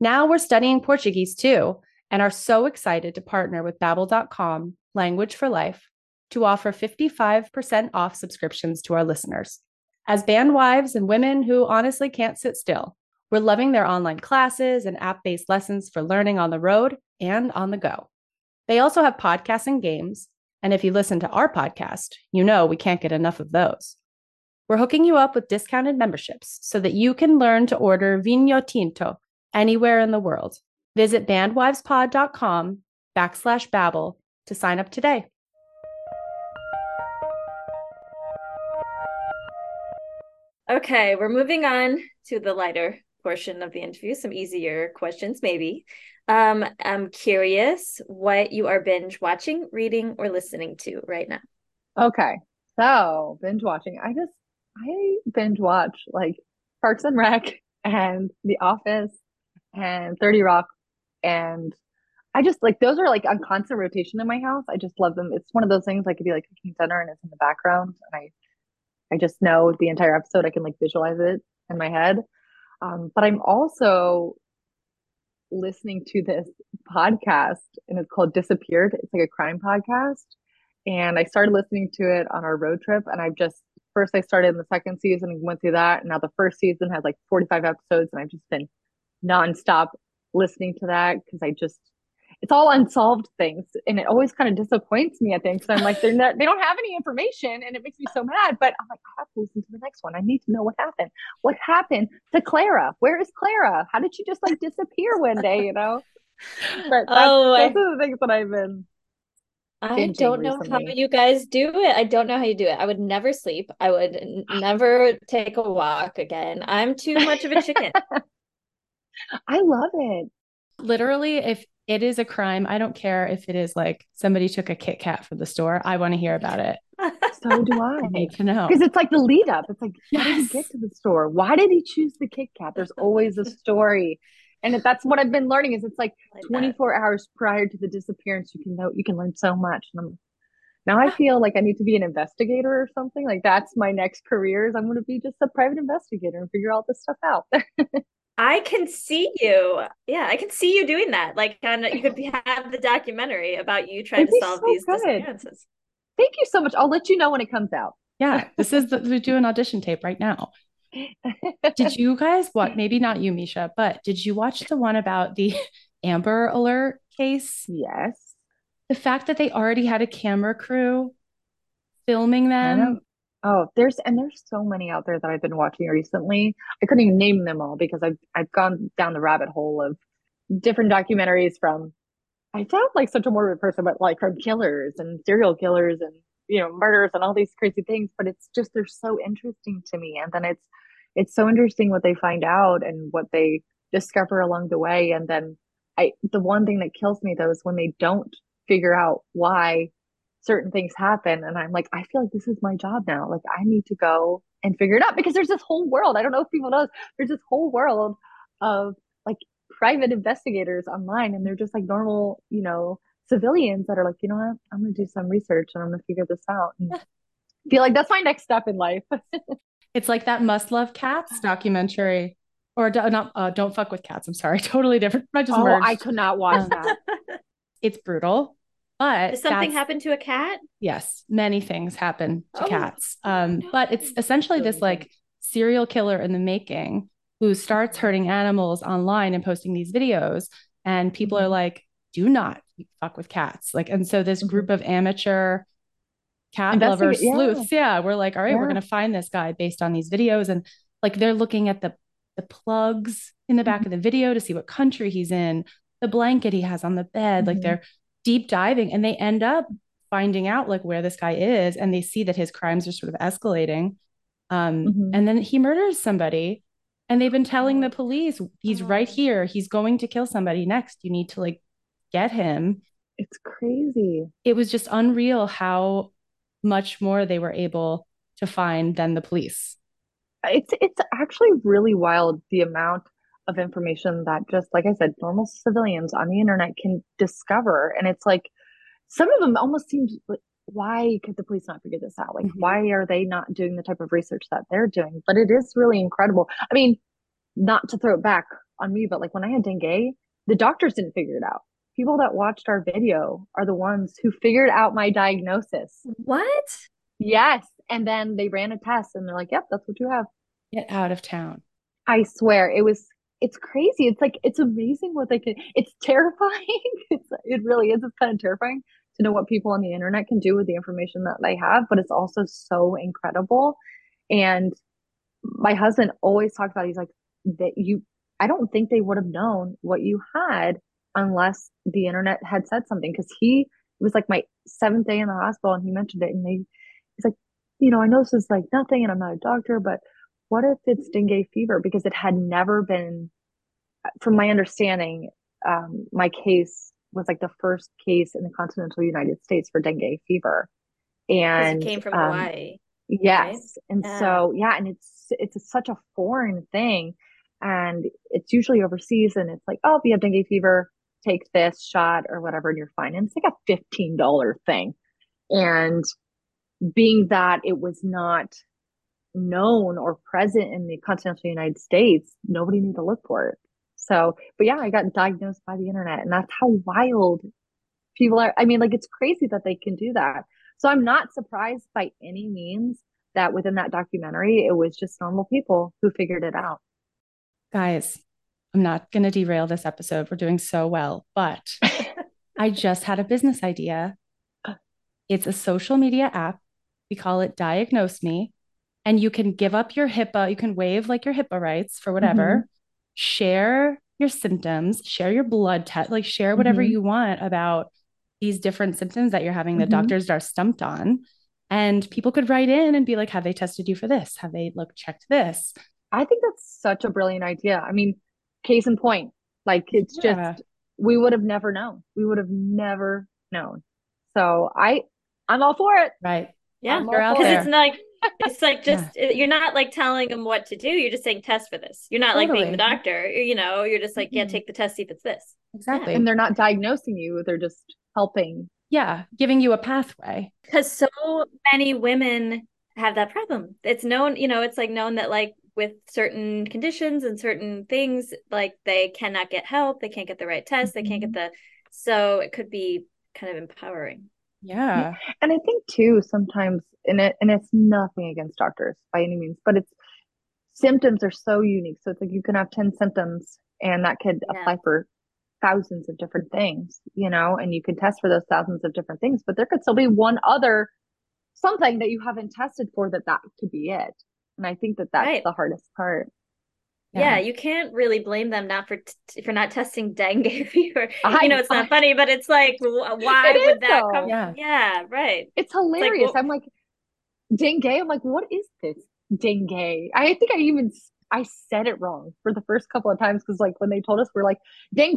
A: Now we're studying Portuguese too and are so excited to partner with babbel.com language for life to offer 55% off subscriptions to our listeners. As band wives and women who honestly can't sit still, we're loving their online classes and app-based lessons for learning on the road and on the go. They also have podcasts and games, and if you listen to our podcast, you know we can't get enough of those. We're hooking you up with discounted memberships so that you can learn to order Vino Tinto anywhere in the world. Visit bandwivespod.com backslash babbel to sign up today.
B: Okay, we're moving on to the lighter portion of the interview, some easier questions, maybe. Um, I'm curious what you are binge watching, reading, or listening to right now.
C: Okay, so binge watching. I just I binge watch like Parks and Rec and The Office and 30 Rock and I just like those are like on constant rotation in my house. I just love them. It's one of those things like could be like cooking dinner and it's in the background and I I just know the entire episode. I can like visualize it in my head. Um, but I'm also listening to this podcast and it's called Disappeared. It's like a crime podcast. And I started listening to it on our road trip. And I've just, first, I started in the second season and went through that. And now the first season has like 45 episodes. And I've just been nonstop listening to that because I just, it's all unsolved things and it always kind of disappoints me i think so i'm like they're not they don't have any information and it makes me so mad but i'm like i have to listen to the next one i need to know what happened what happened to clara where is clara how did she just like disappear one day you know but oh, those I, are the things that i've been
B: I don't know recently. how you guys do it. I don't know how you do it. I would never sleep. I would never take a walk again. I'm too much of a chicken.
C: I love it.
A: Literally, if it is a crime. I don't care if it is like somebody took a Kit Kat from the store. I want to hear about it.
C: so do I.
A: I need to know.
C: Because it's like the lead up. It's like, yes. how did he get to the store? Why did he choose the Kit Kat? There's always a story. And that's what I've been learning is it's like, like 24 that. hours prior to the disappearance, you can know you can learn so much. And I'm now I feel like I need to be an investigator or something. Like that's my next career is I'm going to be just a private investigator and figure all this stuff out.
B: I can see you. Yeah, I can see you doing that. Like, on, you could have the documentary about you trying to solve so these good. disappearances.
C: Thank you so much. I'll let you know when it comes out.
A: Yeah, this is the, we do an audition tape right now. did you guys what? Maybe not you, Misha, but did you watch the one about the Amber Alert case?
C: Yes.
A: The fact that they already had a camera crew filming them
C: Oh, there's and there's so many out there that I've been watching recently. I couldn't even name them all because I've I've gone down the rabbit hole of different documentaries from I sound like such a morbid person, but like from killers and serial killers and you know murders and all these crazy things. But it's just they're so interesting to me, and then it's it's so interesting what they find out and what they discover along the way. And then I the one thing that kills me though is when they don't figure out why certain things happen and i'm like i feel like this is my job now. Like i need to go and figure it out. Because there's this whole world i don't know if people know there's this whole world of like private investigators online and they're just like normal you know civilians that are like you know what? I'm gonna do some research and i'm gonna figure this out. And feel like that's my next step in life.
A: It's like that must love cats documentary or not uh, don't fuck with cats i'm sorry totally different
C: i just oh, merged. i could not watch that.
A: It's brutal but
B: Does something happened to a cat?
A: Yes, many things happen to oh, cats. Um, no. But it's essentially this like serial killer in the making who starts hurting animals online and posting these videos. And people are mm-hmm. like, do not fuck with cats. Like, and so this mm-hmm. group of amateur cat lovers, yeah. sleuths, yeah, we're like, all right, yeah. we're gonna find this guy based on these videos. And like they're looking at the the plugs in the back mm-hmm. of the video to see what country he's in, the blanket he has on the bed. Mm-hmm. Like they're deep diving and they end up finding out like where this guy is and they see that his crimes are sort of escalating um, mm-hmm. and then he murders somebody and they've been telling the police he's right oh. here. He's going to kill somebody next. You need to like get him.
C: It's crazy.
A: It was just unreal how much more they were able to find than the police.
C: It's it's actually really wild the amount of information that just like I said, normal civilians on the internet can discover. And it's like some of them almost seem like why could the police not figure this out? Like, mm-hmm. why are they not doing the type of research that they're doing? But it is really incredible. I mean, not to throw it back on me, but like when I had dengue, the doctors didn't figure it out. People that watched our video are the ones who figured out my diagnosis.
B: What?
C: Yes. And then they ran a test and they're like, yep, that's what you have.
A: Get out of town.
C: I swear it was it's crazy. It's like it's amazing what they can. It's terrifying. it's it really is. It's kind of terrifying to know what people on the internet can do with the information that they have, but it's also so incredible. And my husband always talks about. He's like that you. I don't think they would have known what you had unless the internet had said something. Because he was like my seventh day in the hospital, and he mentioned it, and they he's like, you know, I know this is like nothing, and I'm not a doctor, but what if it's dengue fever? Because it had never been, from my understanding, um, my case was like the first case in the continental United States for dengue fever. And
B: it came from um, Hawaii.
C: Yes. Right? And yeah. so, yeah, and it's, it's a, such a foreign thing. And it's usually overseas and it's like, oh, if you have dengue fever, take this shot or whatever, and you're fine. And it's like a $15 thing. And being that it was not known or present in the continental United States, nobody knew to look for it. So, but yeah, I got diagnosed by the internet, and that's how wild people are. I mean, like it's crazy that they can do that. So I'm not surprised by any means that within that documentary, it was just normal people who figured it out.
A: Guys, I'm not going to derail this episode. We're doing so well, but I just had a business idea. It's a social media app. We call it Diagnose Me. And you can give up your HIPAA, you can waive like your HIPAA rights for whatever, mm-hmm. share your symptoms, share your blood test, like share whatever mm-hmm. you want about these different symptoms that you're having mm-hmm. doctors are stumped on. And people could write in and be like, have they tested you for this? Have they look checked this?
C: I think that's such a brilliant idea. I mean, case in point, like it's yeah. just we would have never known. We would have never known. So I I'm all for it.
A: Right.
B: Yeah. Because it's like it's like just yeah. you're not like telling them what to do. You're just saying test for this. You're not totally. like being the doctor. You know, you're just like, yeah, take the test, see if it's this.
A: Exactly.
C: Yeah. And they're not diagnosing you, they're just helping.
A: Yeah, giving you a pathway.
B: Because so many women have that problem. It's known, you know, it's like known that like with certain conditions and certain things, like they cannot get help, they can't get the right test, mm-hmm. they can't get mm-hmm. the so it could be kind of empowering.
A: Yeah.
C: And I think too sometimes and it and it's nothing against doctors by any means, but it's symptoms are so unique. So it's like you can have 10 symptoms and that could yeah. apply for thousands of different things, you know, and you can test for those thousands of different things, but there could still be one other something that you haven't tested for that that could be it. And I think that that's right. the hardest part.
B: Yeah. yeah. you can't really blame them not for t- for not testing dengue fever. I, you know, it's not I, funny, but it's like, uh, why would that though. come? Yeah. yeah, right.
C: It's hilarious. It's like, well, I'm like, dengue. I'm like, what is this dengue? I think I even I said it wrong for the first couple of times because like when they told us we're like dengue.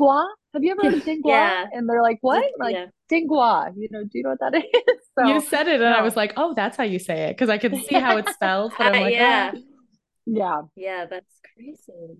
C: Have you ever heard of dengue? Yeah. And they're like, what? Like yeah. dengue. You know, do you know what that is?
A: So, you said it, and no. I was like, oh, that's how you say it because I can see how it's spelled. But I'm like,
B: yeah,
C: oh. Yeah,
B: yeah, that's crazy.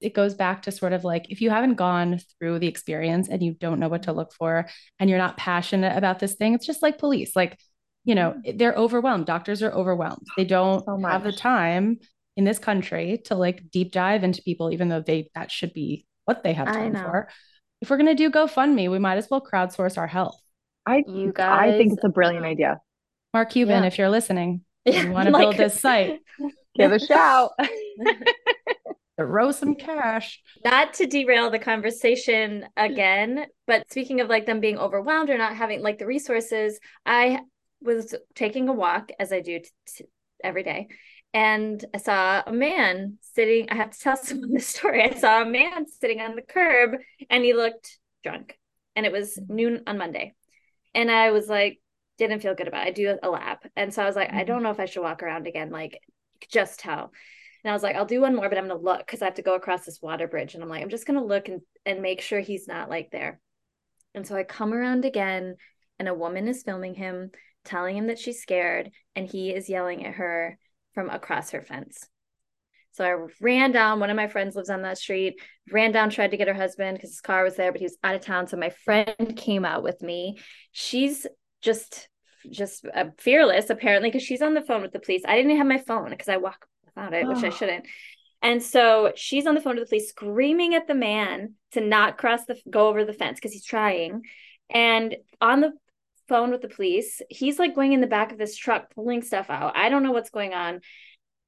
A: It goes back to sort of like if you haven't gone through the experience and you don't know what to look for and you're not passionate about this thing, it's just like police. Like you know mm-hmm. they're overwhelmed doctors are overwhelmed they don't so have the time in this country to like deep dive into people even though they that should be what they have time for if we're going to do gofundme we might as well crowdsource our health
C: i you guys i think it's a brilliant idea
A: mark cuban yeah. if you're listening you want to like, build this site
C: give a shout
A: throw some cash.
B: Not to derail the conversation again, but speaking of like them being overwhelmed or not having like the resources, I was taking a walk as I do t- t- every day, and I saw a man sitting. I have to tell someone this story. I saw a man sitting on the curb, and he looked drunk, and it was noon on Monday, and I was like, didn't feel good about it. I do a lap, and so I was like, mm-hmm. I don't know if I should walk around again. Like, just tell. And I was like, I'll do one more, but I'm gonna look because I have to go across this water bridge. And I'm like, I'm just gonna look and and make sure he's not like there. And so I come around again, and a woman is filming him telling him that she's scared, and he is yelling at her from across her fence. So I ran down. One of my friends lives on that street. Ran down, tried to get her husband because his car was there, but he was out of town. So my friend came out with me. She's just just uh, fearless apparently because she's on the phone with the police. I didn't have my phone because I walk without it, oh. which I shouldn't. And so she's on the phone to the police, screaming at the man to not cross the go over the fence because he's trying. And on the phone with the police. He's like going in the back of this truck pulling stuff out. I don't know what's going on.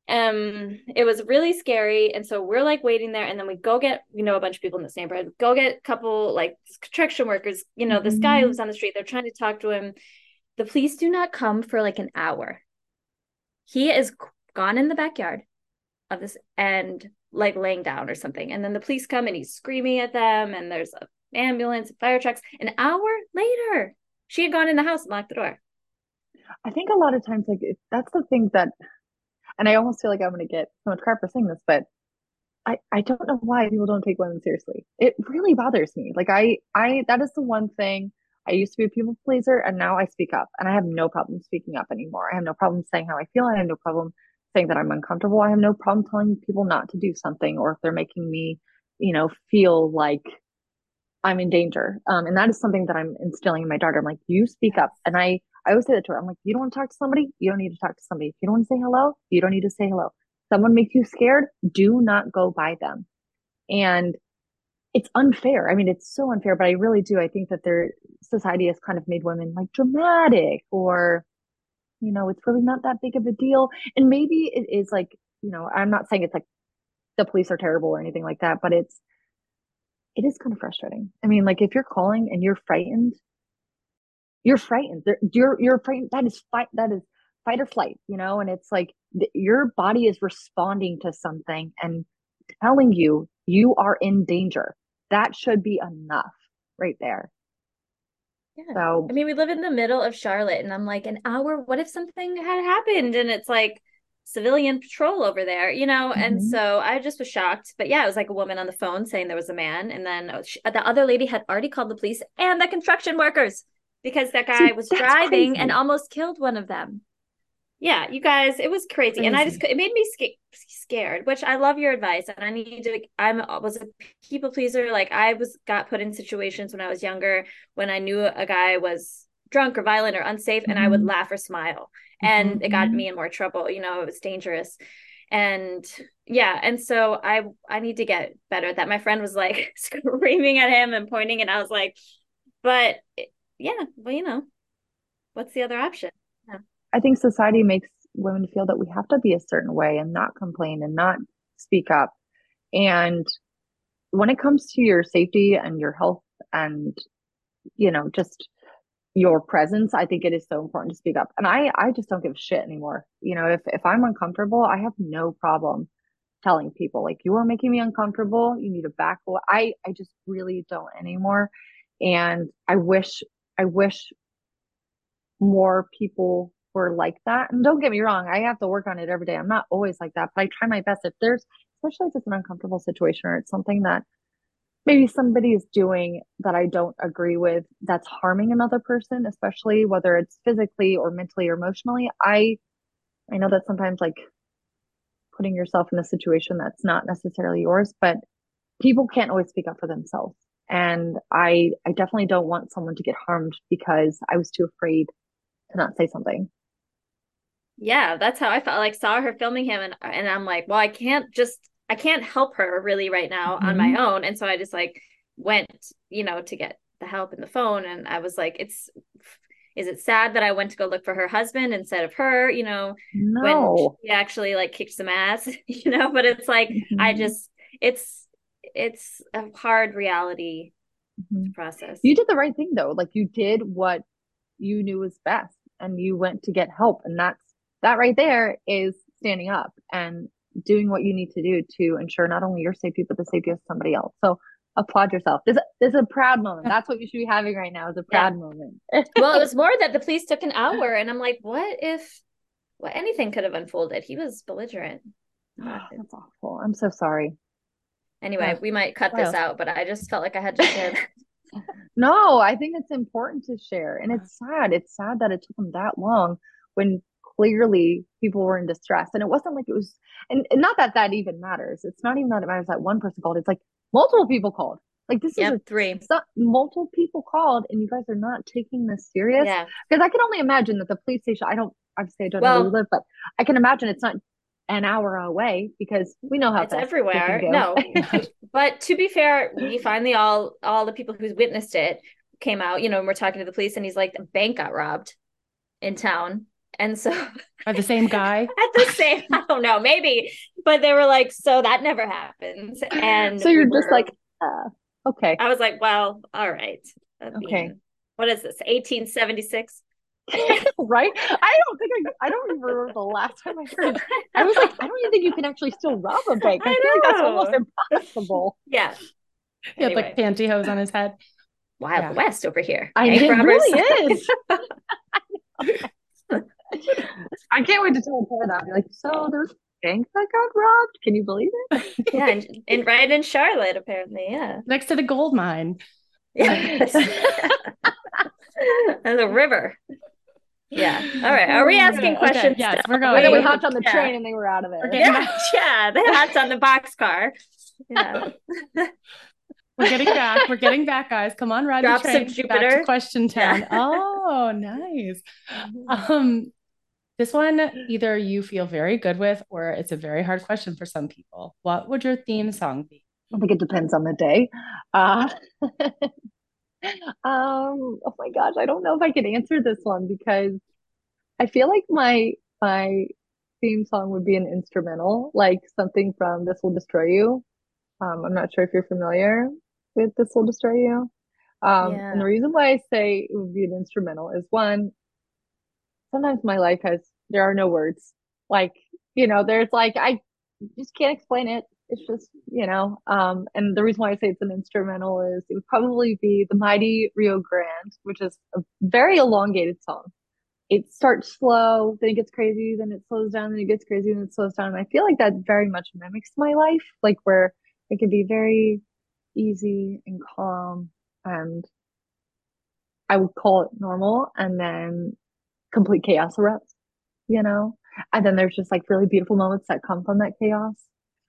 B: Um, it was really scary. And so we're like waiting there, and then we go get, you know, a bunch of people in this neighborhood, go get a couple like construction workers, you know, mm-hmm. this guy mm-hmm. lives on the street. They're trying to talk to him. The police do not come for like an hour. He is gone in the backyard of this and like laying down or something. And then the police come and he's screaming at them, and there's a ambulance, fire trucks. An hour later, she had gone in the house and locked the door.
C: I think a lot of times, like that's the thing that, and I almost feel like I'm going to get so much crap for saying this, but I I don't know why people don't take women seriously. It really bothers me. Like I I that is the one thing. I used to be a people pleaser, and now I speak up, and I have no problem speaking up anymore. I have no problem saying how I feel. I have no problem saying that I'm uncomfortable. I have no problem telling people not to do something, or if they're making me, you know, feel like I'm in danger. Um, and that is something that I'm instilling in my daughter. I'm like, you speak up. And I, I always say that to her. I'm like, you don't want to talk to somebody, you don't need to talk to somebody. If you don't want to say hello, you don't need to say hello. Someone makes you scared, do not go by them. And it's unfair. I mean, it's so unfair, but I really do. I think that their society has kind of made women like dramatic or, you know, it's really not that big of a deal. And maybe it is like, you know, I'm not saying it's like the police are terrible or anything like that, but it's, it is kind of frustrating. I mean, like if you're calling and you're frightened, you're frightened. You're, you're frightened. That is fight. That is fight or flight, you know? And it's like th- your body is responding to something and telling you you are in danger that should be enough right there.
B: Yeah. So I mean, we live in the middle of Charlotte, and I'm like, an hour. What if something had happened? And it's like civilian patrol over there, you know? Mm-hmm. And so I just was shocked. But yeah, it was like a woman on the phone saying there was a man. And then uh, she, the other lady had already called the police and the construction workers because that guy See, was driving crazy. and almost killed one of them yeah you guys it was crazy, crazy. and i just it made me sc- scared which i love your advice and i need to i'm was a people pleaser like i was got put in situations when i was younger when i knew a guy was drunk or violent or unsafe mm-hmm. and i would mm-hmm. laugh or smile and mm-hmm. it got mm-hmm. me in more trouble you know it was dangerous and yeah and so i i need to get better at that my friend was like screaming at him and pointing and i was like but yeah well you know what's the other option
C: I think society makes women feel that we have to be a certain way and not complain and not speak up. And when it comes to your safety and your health and, you know, just your presence, I think it is so important to speak up. And I, I just don't give shit anymore. You know, if, if I'm uncomfortable, I have no problem telling people like, you are making me uncomfortable. You need to back. I, I just really don't anymore. And I wish, I wish more people were like that. And don't get me wrong, I have to work on it every day. I'm not always like that, but I try my best. If there's, especially if it's an uncomfortable situation or it's something that maybe somebody is doing that I don't agree with that's harming another person, especially whether it's physically or mentally or emotionally, I I know that sometimes like putting yourself in a situation that's not necessarily yours, but people can't always speak up for themselves. And I I definitely don't want someone to get harmed because I was too afraid to not say something
B: yeah that's how i felt like saw her filming him and and i'm like well i can't just i can't help her really right now mm-hmm. on my mm-hmm. own and so i just like went you know to get the help in the phone and i was like it's is it sad that i went to go look for her husband instead of her you know
C: no.
B: when she actually like kicked some ass you know but it's like mm-hmm. i just it's it's a hard reality mm-hmm. process
C: you did the right thing though like you did what you knew was best and you went to get help and that's that right there is standing up and doing what you need to do to ensure not only your safety but the safety of somebody else. So applaud yourself. This, this is a proud moment. That's what you should be having right now is a proud yeah. moment.
B: well, it was more that the police took an hour and I'm like, what if well anything could have unfolded? He was belligerent.
C: Ah, that's awful. I'm so sorry.
B: Anyway, we might cut this out, but I just felt like I had to share
C: no, I think it's important to share. And it's sad. It's sad that it took them that long when clearly people were in distress. And it wasn't like it was, and, and not that that even matters. It's not even that it matters that one person called. It's like multiple people called. Like this yep, is a,
B: three.
C: multiple people called, and you guys are not taking this serious.
B: Yeah.
C: Because I can only imagine that the police station. I don't. Obviously, I don't well, know where you live, but I can imagine it's not an hour away because we know how
B: it's everywhere. No, but to be fair, we finally all all the people who's witnessed it came out. You know, and we're talking to the police, and he's like, the bank got robbed in town and so
A: are the same guy?
B: at the same, I don't know, maybe. But they were like, so that never happens. And
C: so you're just like, uh, okay.
B: I was like, well, all right.
C: okay.
B: what is this? 1876?
C: right? I don't think I, I don't remember the last time I heard. I was like, I don't even think you can actually still rob a bank. I, I feel like that's almost impossible.
B: Yeah.
A: He anyway. had like pantyhose on his head.
B: Wild yeah. West over here.
C: I it really is. I can't wait to tell her that. Be like, so there's a bank that got robbed. Can you believe
B: it? yeah, and, and right in Charlotte, apparently. Yeah,
A: next to the gold mine.
B: Yes. and the river. Yeah. All right. Are we asking questions? Okay.
A: Yes, we're going.
C: Whether we hopped on the yeah. train and they were out of there.
B: Yeah. yeah. They hopped on the box car. Yeah.
A: We're getting back. We're getting back, guys. Come on, ride
B: Drops
A: the train.
B: of Jupiter.
A: Back to question town.
B: Yeah.
A: Oh, nice. Um, this one either you feel very good with, or it's a very hard question for some people. What would your theme song be?
C: I think it depends on the day. Uh, um, oh my gosh, I don't know if I can answer this one because I feel like my my theme song would be an instrumental, like something from This Will Destroy You. Um, I'm not sure if you're familiar with This Will Destroy You. Um, and the reason why I say it would be an instrumental is one, sometimes my life has there are no words. Like, you know, there's like I just can't explain it. It's just, you know, um, and the reason why I say it's an instrumental is it would probably be the Mighty Rio Grande, which is a very elongated song. It starts slow, then it gets crazy, then it slows down, then it gets crazy, then it slows down. And I feel like that very much mimics my life, like where it can be very easy and calm and I would call it normal and then complete chaos erupts, you know? And then there's just like really beautiful moments that come from that chaos.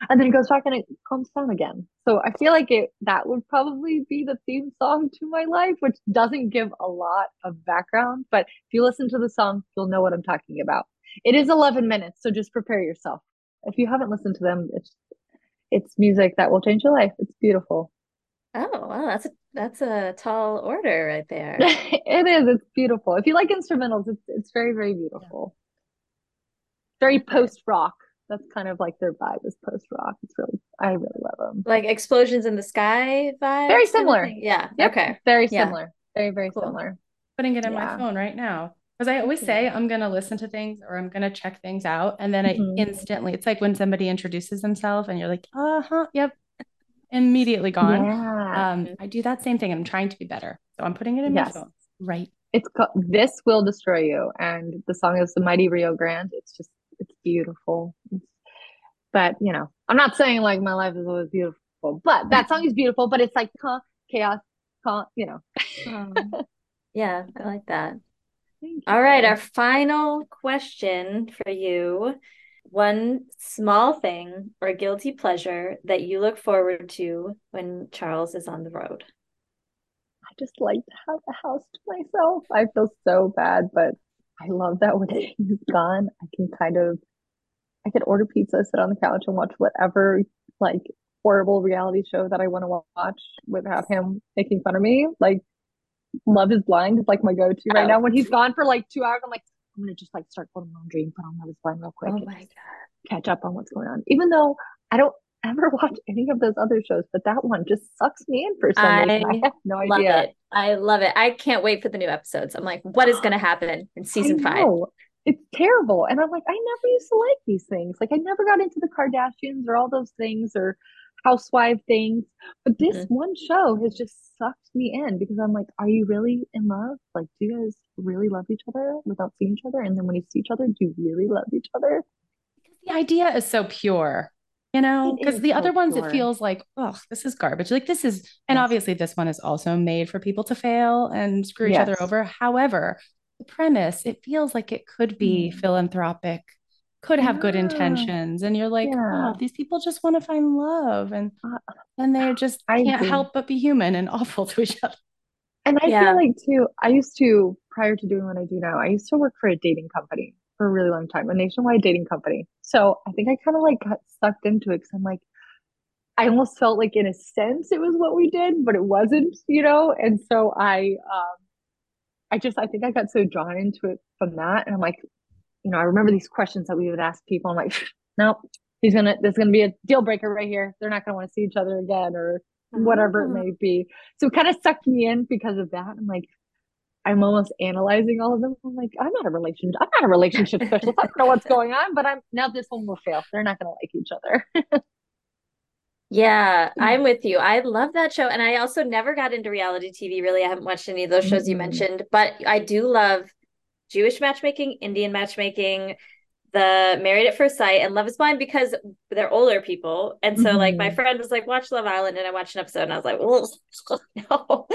C: And then it goes back and it calms down again. So I feel like it that would probably be the theme song to my life, which doesn't give a lot of background, but if you listen to the song, you'll know what I'm talking about. It is 11 minutes, so just prepare yourself. If you haven't listened to them, it's it's music that will change your life. It's beautiful.
B: Oh, wow, that's a that's a tall order right there.
C: It is. It's beautiful. If you like instrumentals, it's it's very, very beautiful. Very post rock. That's kind of like their vibe is post rock. It's really, I really love them.
B: Like explosions in the sky vibe.
C: Very similar.
B: Yeah.
C: Yep.
B: Okay.
C: Very
B: Yeah.
C: similar. Very, very
B: Cool.
C: similar.
A: Putting it in
C: Yeah.
A: my phone right now. Because I always say. I'm going to listen to things or I'm going to check things out. And then I
C: Mhm.
A: instantly, it's like when somebody introduces themselves and you're like, uh huh, yep, immediately gone.
C: Yeah.
A: Um, I do that same thing. I'm trying to be better. So I'm putting it in my
C: Yes.
A: phone. Right.
C: It's called This Will Destroy You. And the song is The Mighty Rio Grande. It's just, it's beautiful. But, you know, I'm not saying like my life is always beautiful, but that song is beautiful, but it's like huh, chaos, huh, you know.
B: Um, yeah, I like that. All right, our final question for you. One small thing or guilty pleasure that you look forward to when Charles is on the road.
C: I just like to have the house to myself. I feel so bad, but I love that when he's gone, I can kind of, I could order pizza, sit on the couch and watch whatever like horrible reality show that I want to watch without him making fun of me. Like Love is Blind is like my go-to right
B: Oh.
C: now. When he's gone for like two hours, I'm like, I'm gonna just like start folding laundry and put on Love is Blind real quick
B: Oh
C: and
B: my God.
C: catch up on what's going on. Even though I don't ever watch any of those other shows, but that one just sucks me in for some reason. I have no
B: Love
C: idea.
B: it. I love it. I can't wait for the new episodes. I'm like, what is going to happen in season five?
C: It's terrible. And I'm like, I never used to like these things. Like I never got into the Kardashians or all those things or housewife things. But this
B: Mhm.
C: one show has just sucked me in because I'm like, are you really in love? Like, do you guys really love each other without seeing each other? And then when you see each other, do you really love each other?
A: Because the idea is so pure, you know? Because the
C: so
A: other ones, it feels like, oh, this is garbage. Like this is, and
C: Yes.
A: obviously this one is also made for people to fail and screw each other over. However, the premise, it feels like it could be
C: Mm.
A: philanthropic, could have good intentions. And you're like,
C: Yeah.
A: oh, these people just want to find love. And
C: Uh,
A: and they just
C: I
A: can't
C: agree.
A: help but be human and awful to each other.
C: And I
B: Yeah.
C: feel like too, I used to, prior to doing what I do now, I used to work for a dating company for a really long time, a nationwide dating company. So I think I kind of like got sucked into it because I'm like, I almost felt like in a sense it was what we did, but it wasn't, you know? And so I, um, I just, I think I got so drawn into it from that. And I'm like, you know, I remember these questions that we would ask people. I'm like, nope, he's gonna, there's gonna be a deal breaker right here. They're not gonna want to see each other again or whatever it
B: Oh.
C: may be. So it kind of sucked me in because of that. I'm like, I'm almost analyzing all of them. I'm like, I'm not a relationship, I'm not a relationship specialist. I don't know what's going on, but I'm now this one will fail. They're not gonna like each other.
B: Yeah,
C: Mm.
B: I'm with you. I love that show. And I also never got into reality TV, really. I haven't watched any of those shows you mentioned, but I do love Jewish matchmaking, Indian matchmaking, the Married at First Sight, and Love is Blind because they're older people. And so, like, my
C: Mhm.
B: friend was like, watch Love Island. And I watched an episode and I was like, well, no.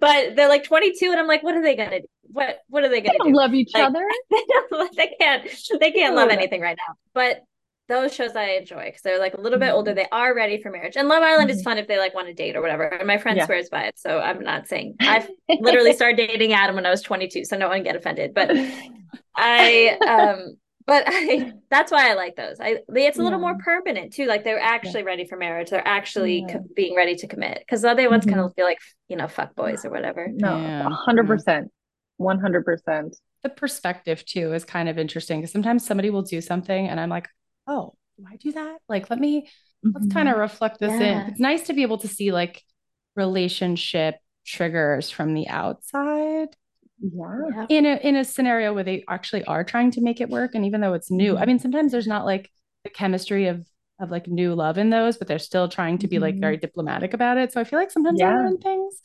B: But they're like 22. And I'm like, what are they going to do? What, what are they going to
C: don't
B: do?
C: love each
B: Like-
C: other.
B: they don't they can't they can't love anything right now but those shows I enjoy because they're like a little bit older. They are ready for marriage. And Love Island is
C: Mhm.
B: fun if they like want to date or whatever. And my friend
C: Yeah.
B: swears by it. So I'm not saying I've literally started dating Adam when I was 22. So no one get offended. But I um but I that's why I like those. I it's a little more permanent too. Like they're actually ready for marriage. They're actually
C: Yeah.
B: co- being ready to commit. Because the other ones kind
C: Mhm.
B: of feel like you know fuck boys or whatever.
C: No,
A: Yeah.
C: a hundred percent, one hundred percent.
A: the perspective too is kind of interesting because sometimes somebody will do something and I'm like, oh, do I do that? Like, let me let's kind of reflect this
B: Yeah.
A: in. It's nice to be able to see like relationship triggers from the outside
C: yeah,
B: Yeah.
A: in a in a scenario where they actually are trying to make it work. And even though it's new, I
C: Mhm.
A: mean, sometimes there's not like the chemistry of of like new love in those, but they're still trying to be like
C: Mhm.
A: very diplomatic about it. So I feel like sometimes I
C: Yeah.
A: learn things.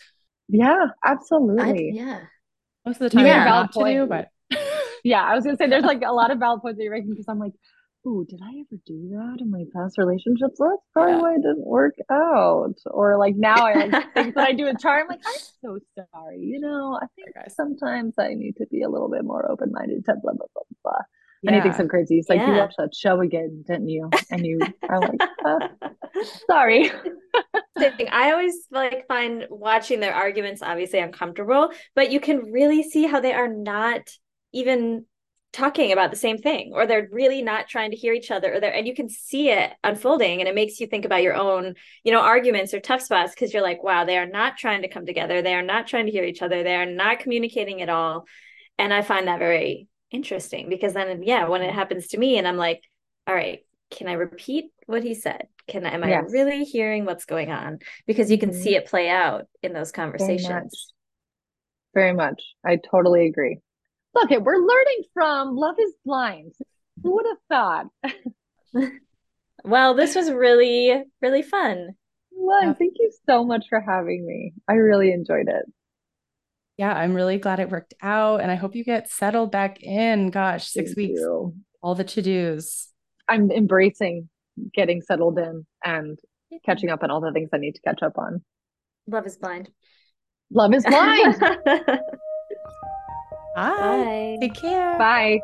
C: yeah,
B: I,
C: absolutely.
B: yeah.
A: Most of the time,
C: made a valid
A: to do,
C: point.
A: but
C: Yeah, I was gonna say there's like a lot of valid points that you're making because I'm like, ooh, did I ever do that in my past relationships? That's probably
A: Yeah.
C: why it didn't work out. Or like now I like things that I do with Charm. Like, I'm so sorry. You know, I think sometimes I need to be a little bit more open minded to blah blah blah blah. And he thinks
A: Yeah.
C: I'm crazy. He's like, you
B: Yeah.
C: watched that show again, didn't you? And you are like, uh, sorry.
B: I always like find watching their arguments obviously uncomfortable, but you can really see how they are not even talking about the same thing or they're really not trying to hear each other or they're and you can see it unfolding and it makes you think about your own you know arguments or tough spots because you're like wow they are not trying to come together they are not trying to hear each other they are not communicating at all and i find that very interesting because then yeah when it happens to me and i'm like all right can i repeat what he said can I, am
C: Yes.
B: i really hearing what's going on because you can
C: Mhm.
B: see it play out in those
C: Very much.
B: conversations
C: Very much. I totally agree. Look, it we're learning from Love is Blind. Who would have thought?
B: well this was really really fun
C: Well, thank you so much for having me. I really enjoyed it.
A: Yeah, I'm really glad it worked out. And I hope you get settled back in. Gosh, six
C: Thank
A: weeks,
C: you.
A: all the to dos.
C: I'm embracing getting settled in and catching up on all the things I need to catch up on.
B: love is blind
C: Love is blind.
A: Bye.
B: bye
A: Take care.
C: Bye.